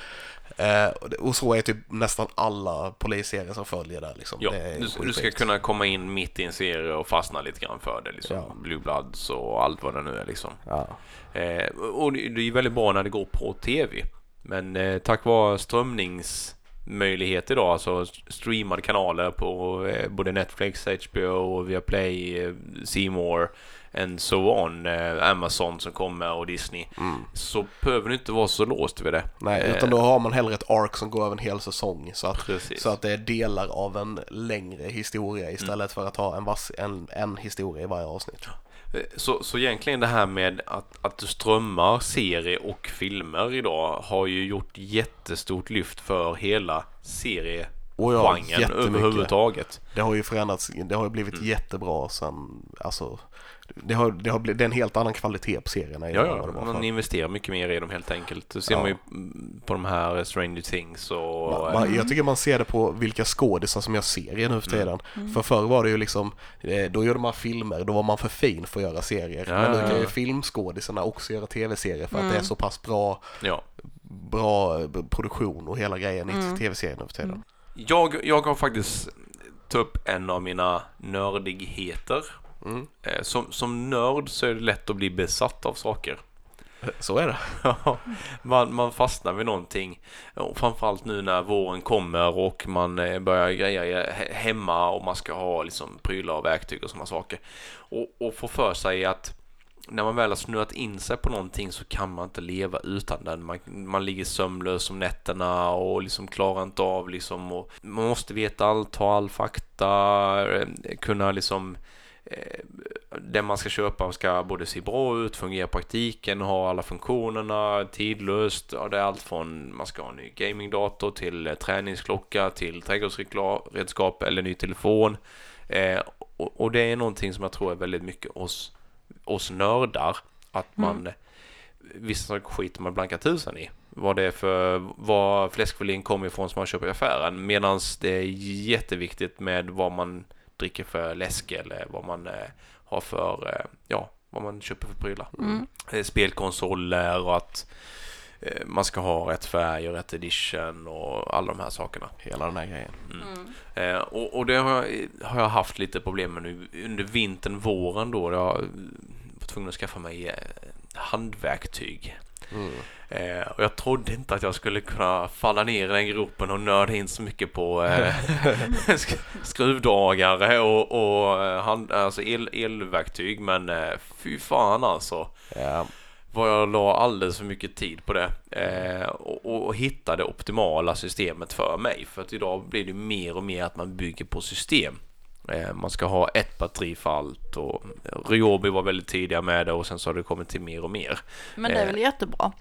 Eh, och så är typ nästan alla polisserier som följer där liksom. Ja, du, du ska kunna komma in mitt i en serie och fastna lite grann för det liksom. Ja. Blue Bloods och allt vad det nu är liksom. Ja, Eh, och det det är ju väldigt bra när det går på tv. Men eh, tack vare strömnings möjlighet idag, alltså streamade kanaler på eh, både Netflix, HBO, Viaplay, eh, More and so on, eh, Amazon som kommer och Disney, Mm. så behöver du inte vara så låst vid det. Nej, utan då har man hellre ett ark som går över en hel säsong så att, Precis. så att det är delar av en längre historia istället Mm. för att ha en, vass, en, en historia i varje avsnitt. Så, så egentligen det här med att, att du strömmar serier och filmer idag har ju gjort jättestort lyft för hela seriegenren Och ja, överhuvudtaget. Det har ju förändrats, det har ju blivit Mm. jättebra sen, alltså det har, det har blivit, det är en helt annan kvalitet på serierna Ja, ja, man investerar mycket mer i dem helt enkelt. Det ser Ja. man ju mm, på de här Stranger Things och... Man, man, jag tycker man ser det på vilka skådisar som gör serier nu för Mm. tiden. För förr var det ju liksom, eh, då gjorde man filmer, då var man för fin för att göra serier. Ja, Men nu kan ju filmskådisarna också göra tv-serier för att Mm. det är så pass bra, ja. bra eh, produktion och hela grejen Mm. i tv-serier nu för tiden. Mm. Jag, jag har faktiskt tagit upp en av mina nördigheter. Mm. Eh, Som, som nörd så är det lätt att bli besatt av saker. Så är det. man, man fastnar vid någonting. Och framförallt nu när våren kommer och man eh, börjar greja he- hemma och man ska ha liksom prylar och verktyg och sådana saker. Och, och få för sig att när man väl har snurrat in sig på någonting så kan man inte leva utan den. Man, man ligger sömnlös om nätterna och liksom klarar inte av liksom. Man måste veta allt, ha all fakta, eh, kunna liksom eh, det man ska köpa ska både se bra ut, fungera i praktiken, ha alla funktionerna, tidlöst. Ja, det är allt från man ska ha en ny gamingdator till eh, träningsklocka till trädgårdsredskap eller ny telefon. Eh, och, och det är någonting som jag tror är väldigt mycket oss, oss nördar. Att man Mm. vissa saker skiter man blanka tusen i. Vad det är för, var fläskfilén kommer ifrån som man köper i affären. Medan det är jätteviktigt med vad man dricker för läsk eller vad man eh, har för, eh, ja, vad man köper för prylar. Mm. Eh, Spelkonsoler och att man ska ha rätt färg och rätt edition och alla de här sakerna. Hela den här grejen. Mm. Eh, och, och det har jag, har jag haft lite problem med nu under vintern, våren då. Jag var tvungen att skaffa mig handverktyg. Mm. Eh, och jag trodde inte att jag skulle kunna falla ner i den gropen och nörda in så mycket på eh, sk- skruvdragare och, och eh, hand, alltså el, elverktyg. Men eh, fy fan alltså. Ja. Vad jag la alldeles för mycket tid på det. Eh, och, och, och hitta det optimala systemet för mig. För att idag blir det mer och mer att man bygger på system. Eh, man ska ha ett batteri för allt och Ryobi var väldigt tidiga med det och sen så har det kommit till mer och mer. Men det är Eh. väl jättebra.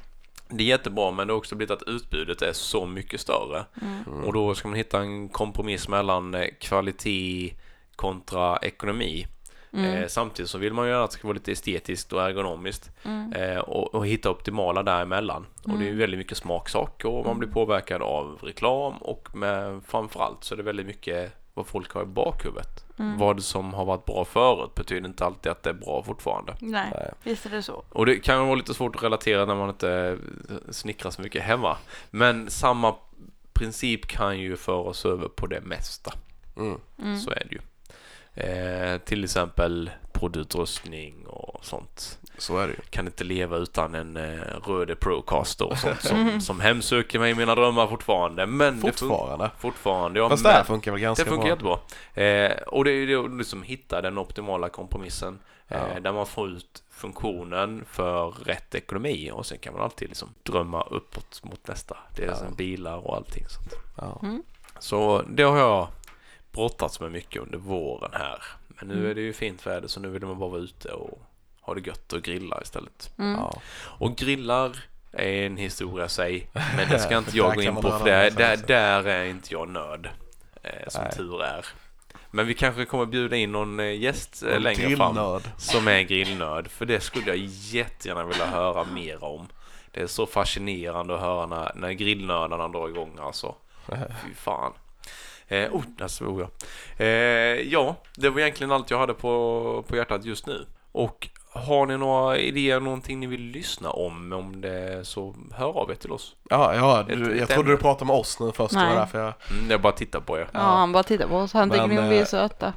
Det är jättebra men det har också blivit att utbudet är så mycket större. Mm. Och då ska man hitta en kompromiss mellan eh, kvalitet kontra ekonomi. Mm. Eh, samtidigt så vill man ju att det ska vara lite estetiskt och ergonomiskt. Mm. Eh, och, och hitta optimala däremellan. Och det är ju Mm. väldigt mycket smaksak och man blir påverkad av reklam och med, framförallt så är det väldigt mycket vad folk har i bakhuvudet. Mm. Vad som har varit bra förut betyder inte alltid att det är bra fortfarande. Nej, Nej. visst är det så. Och det kan vara lite svårt att relatera när man inte snickrar så mycket hemma. Men samma princip kan ju föra oss över på det mesta. Mm. Mm. Så är det ju. Eh, till exempel poddutrustning och sånt. Så är det ju. Kan inte leva utan en eh, Röde Procaster och sånt som, som hemsöker mig i mina drömmar fortfarande. Men det funkar Fortfarande. fortfarande. Ja, Fast men- det här funkar väl ganska det funkar bra. jättebra. Eh, och det är ju liksom hitta den optimala kompromissen. Eh, Ja. Där man får ut funktionen för rätt ekonomi och sen kan man alltid liksom drömma uppåt mot nästa. Det är Ja. som bilar och allting sånt. Ja. Mm. Så det har jag brottats med mycket under våren här. Men nu Mm. är det ju fint väder så nu vill man bara vara ute och ha det gött och grilla istället. Mm. Ja. Och grillar är en historia sig. Men det ska inte jag gå in på för där, där, där är inte jag nörd. Eh, som Nej. tur är. Men vi kanske kommer bjuda in någon eh, gäst eh, Någon längre fram grillnörd. som är grillnörd. För det skulle jag jättegärna vilja höra mer om. Det är så fascinerande att höra när, när grillnördarna drar igång alltså. Fy fan. Eh, oh, där svor jag. Eh, ja, det var egentligen allt jag hade på, på hjärtat just nu. Och har ni några idéer, någonting ni vill lyssna om, om det så hör av er till oss. Ja, ja Ett- du, ett jag trodde ämne. du pratade med oss nu först. Nej. var därför jag... Mm, jag bara tittar på er. Ja, han bara tittar på oss. Han tycker ni vi är eh, söta.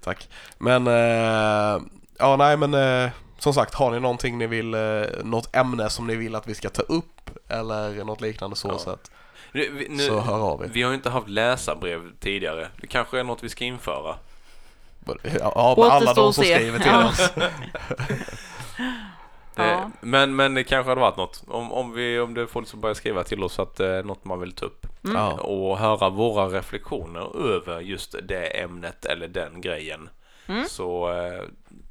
Tack. Men, eh, ja nej men eh, som sagt, har ni någonting ni vill, eh, något ämne som ni vill att vi ska ta upp eller något liknande så, Ja. så, att, Nu, vi, nu, så hör av er. vi har ju inte haft läsarbrev tidigare. Det kanske är något vi ska införa. Med alla de som skriver till Ja. oss. Ja. Eh, Men, men det kanske hade varit något. Om, om, vi, om det är folk som börjar skriva till oss att det är något man vill ta upp. Mm. Ja. Och höra våra reflektioner över just det ämnet eller den grejen. Mm. Så eh,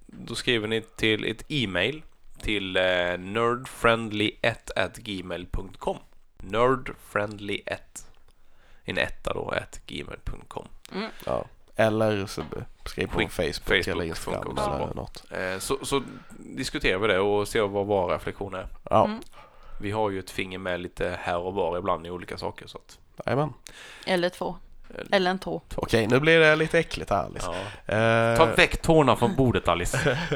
då skriver ni till ett e-mail till eh, nerdfriendly1 Nerdfriendly1 En etta då, at gmail.com. Ja. Eller så skriv på Skick- Facebook, Facebook eller Instagram också eller bra. något. Eh, så, så diskuterar vi det och ser vad våra reflektioner är. Ja, Mm. Vi har ju ett finger med lite här och var ibland i olika saker. Så att, jajamän. Eller två. eh, Eller en tå. Okej, nu blir det lite äckligt här Alice. ja. Eh, Ta väck tårna från bordet Alice.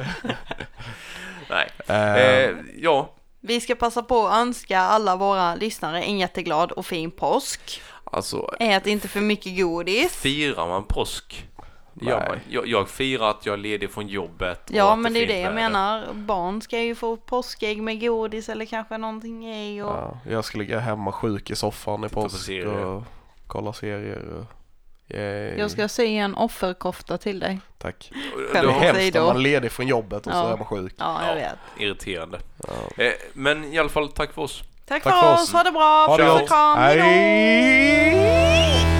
Nej. eh, Eh, ja, Vi ska passa på att önska alla våra lyssnare en jätteglad och fin påsk. Alltså Ät inte för mycket godis. firar man påsk? Man. Jag, jag firar att jag är ledig från jobbet. Ja, men det är det jag väder. menar. Barn ska ju få påskägg med godis eller kanske någonting i och... ja, jag ska ligga hemma sjuk i soffan i på påsk och kolla serier. Och, yay. Jag ska sy en offerkofta till dig. Tack. Det är hemskt när man är ledig från jobbet och så Ja. är man sjuk. Ja, jag Ja. vet. Irriterande. Ja. Eh, men i alla fall, tack för oss. Tack, Tack för oss. oss. Ha det bra. Ha det Puss och kram. Hej då.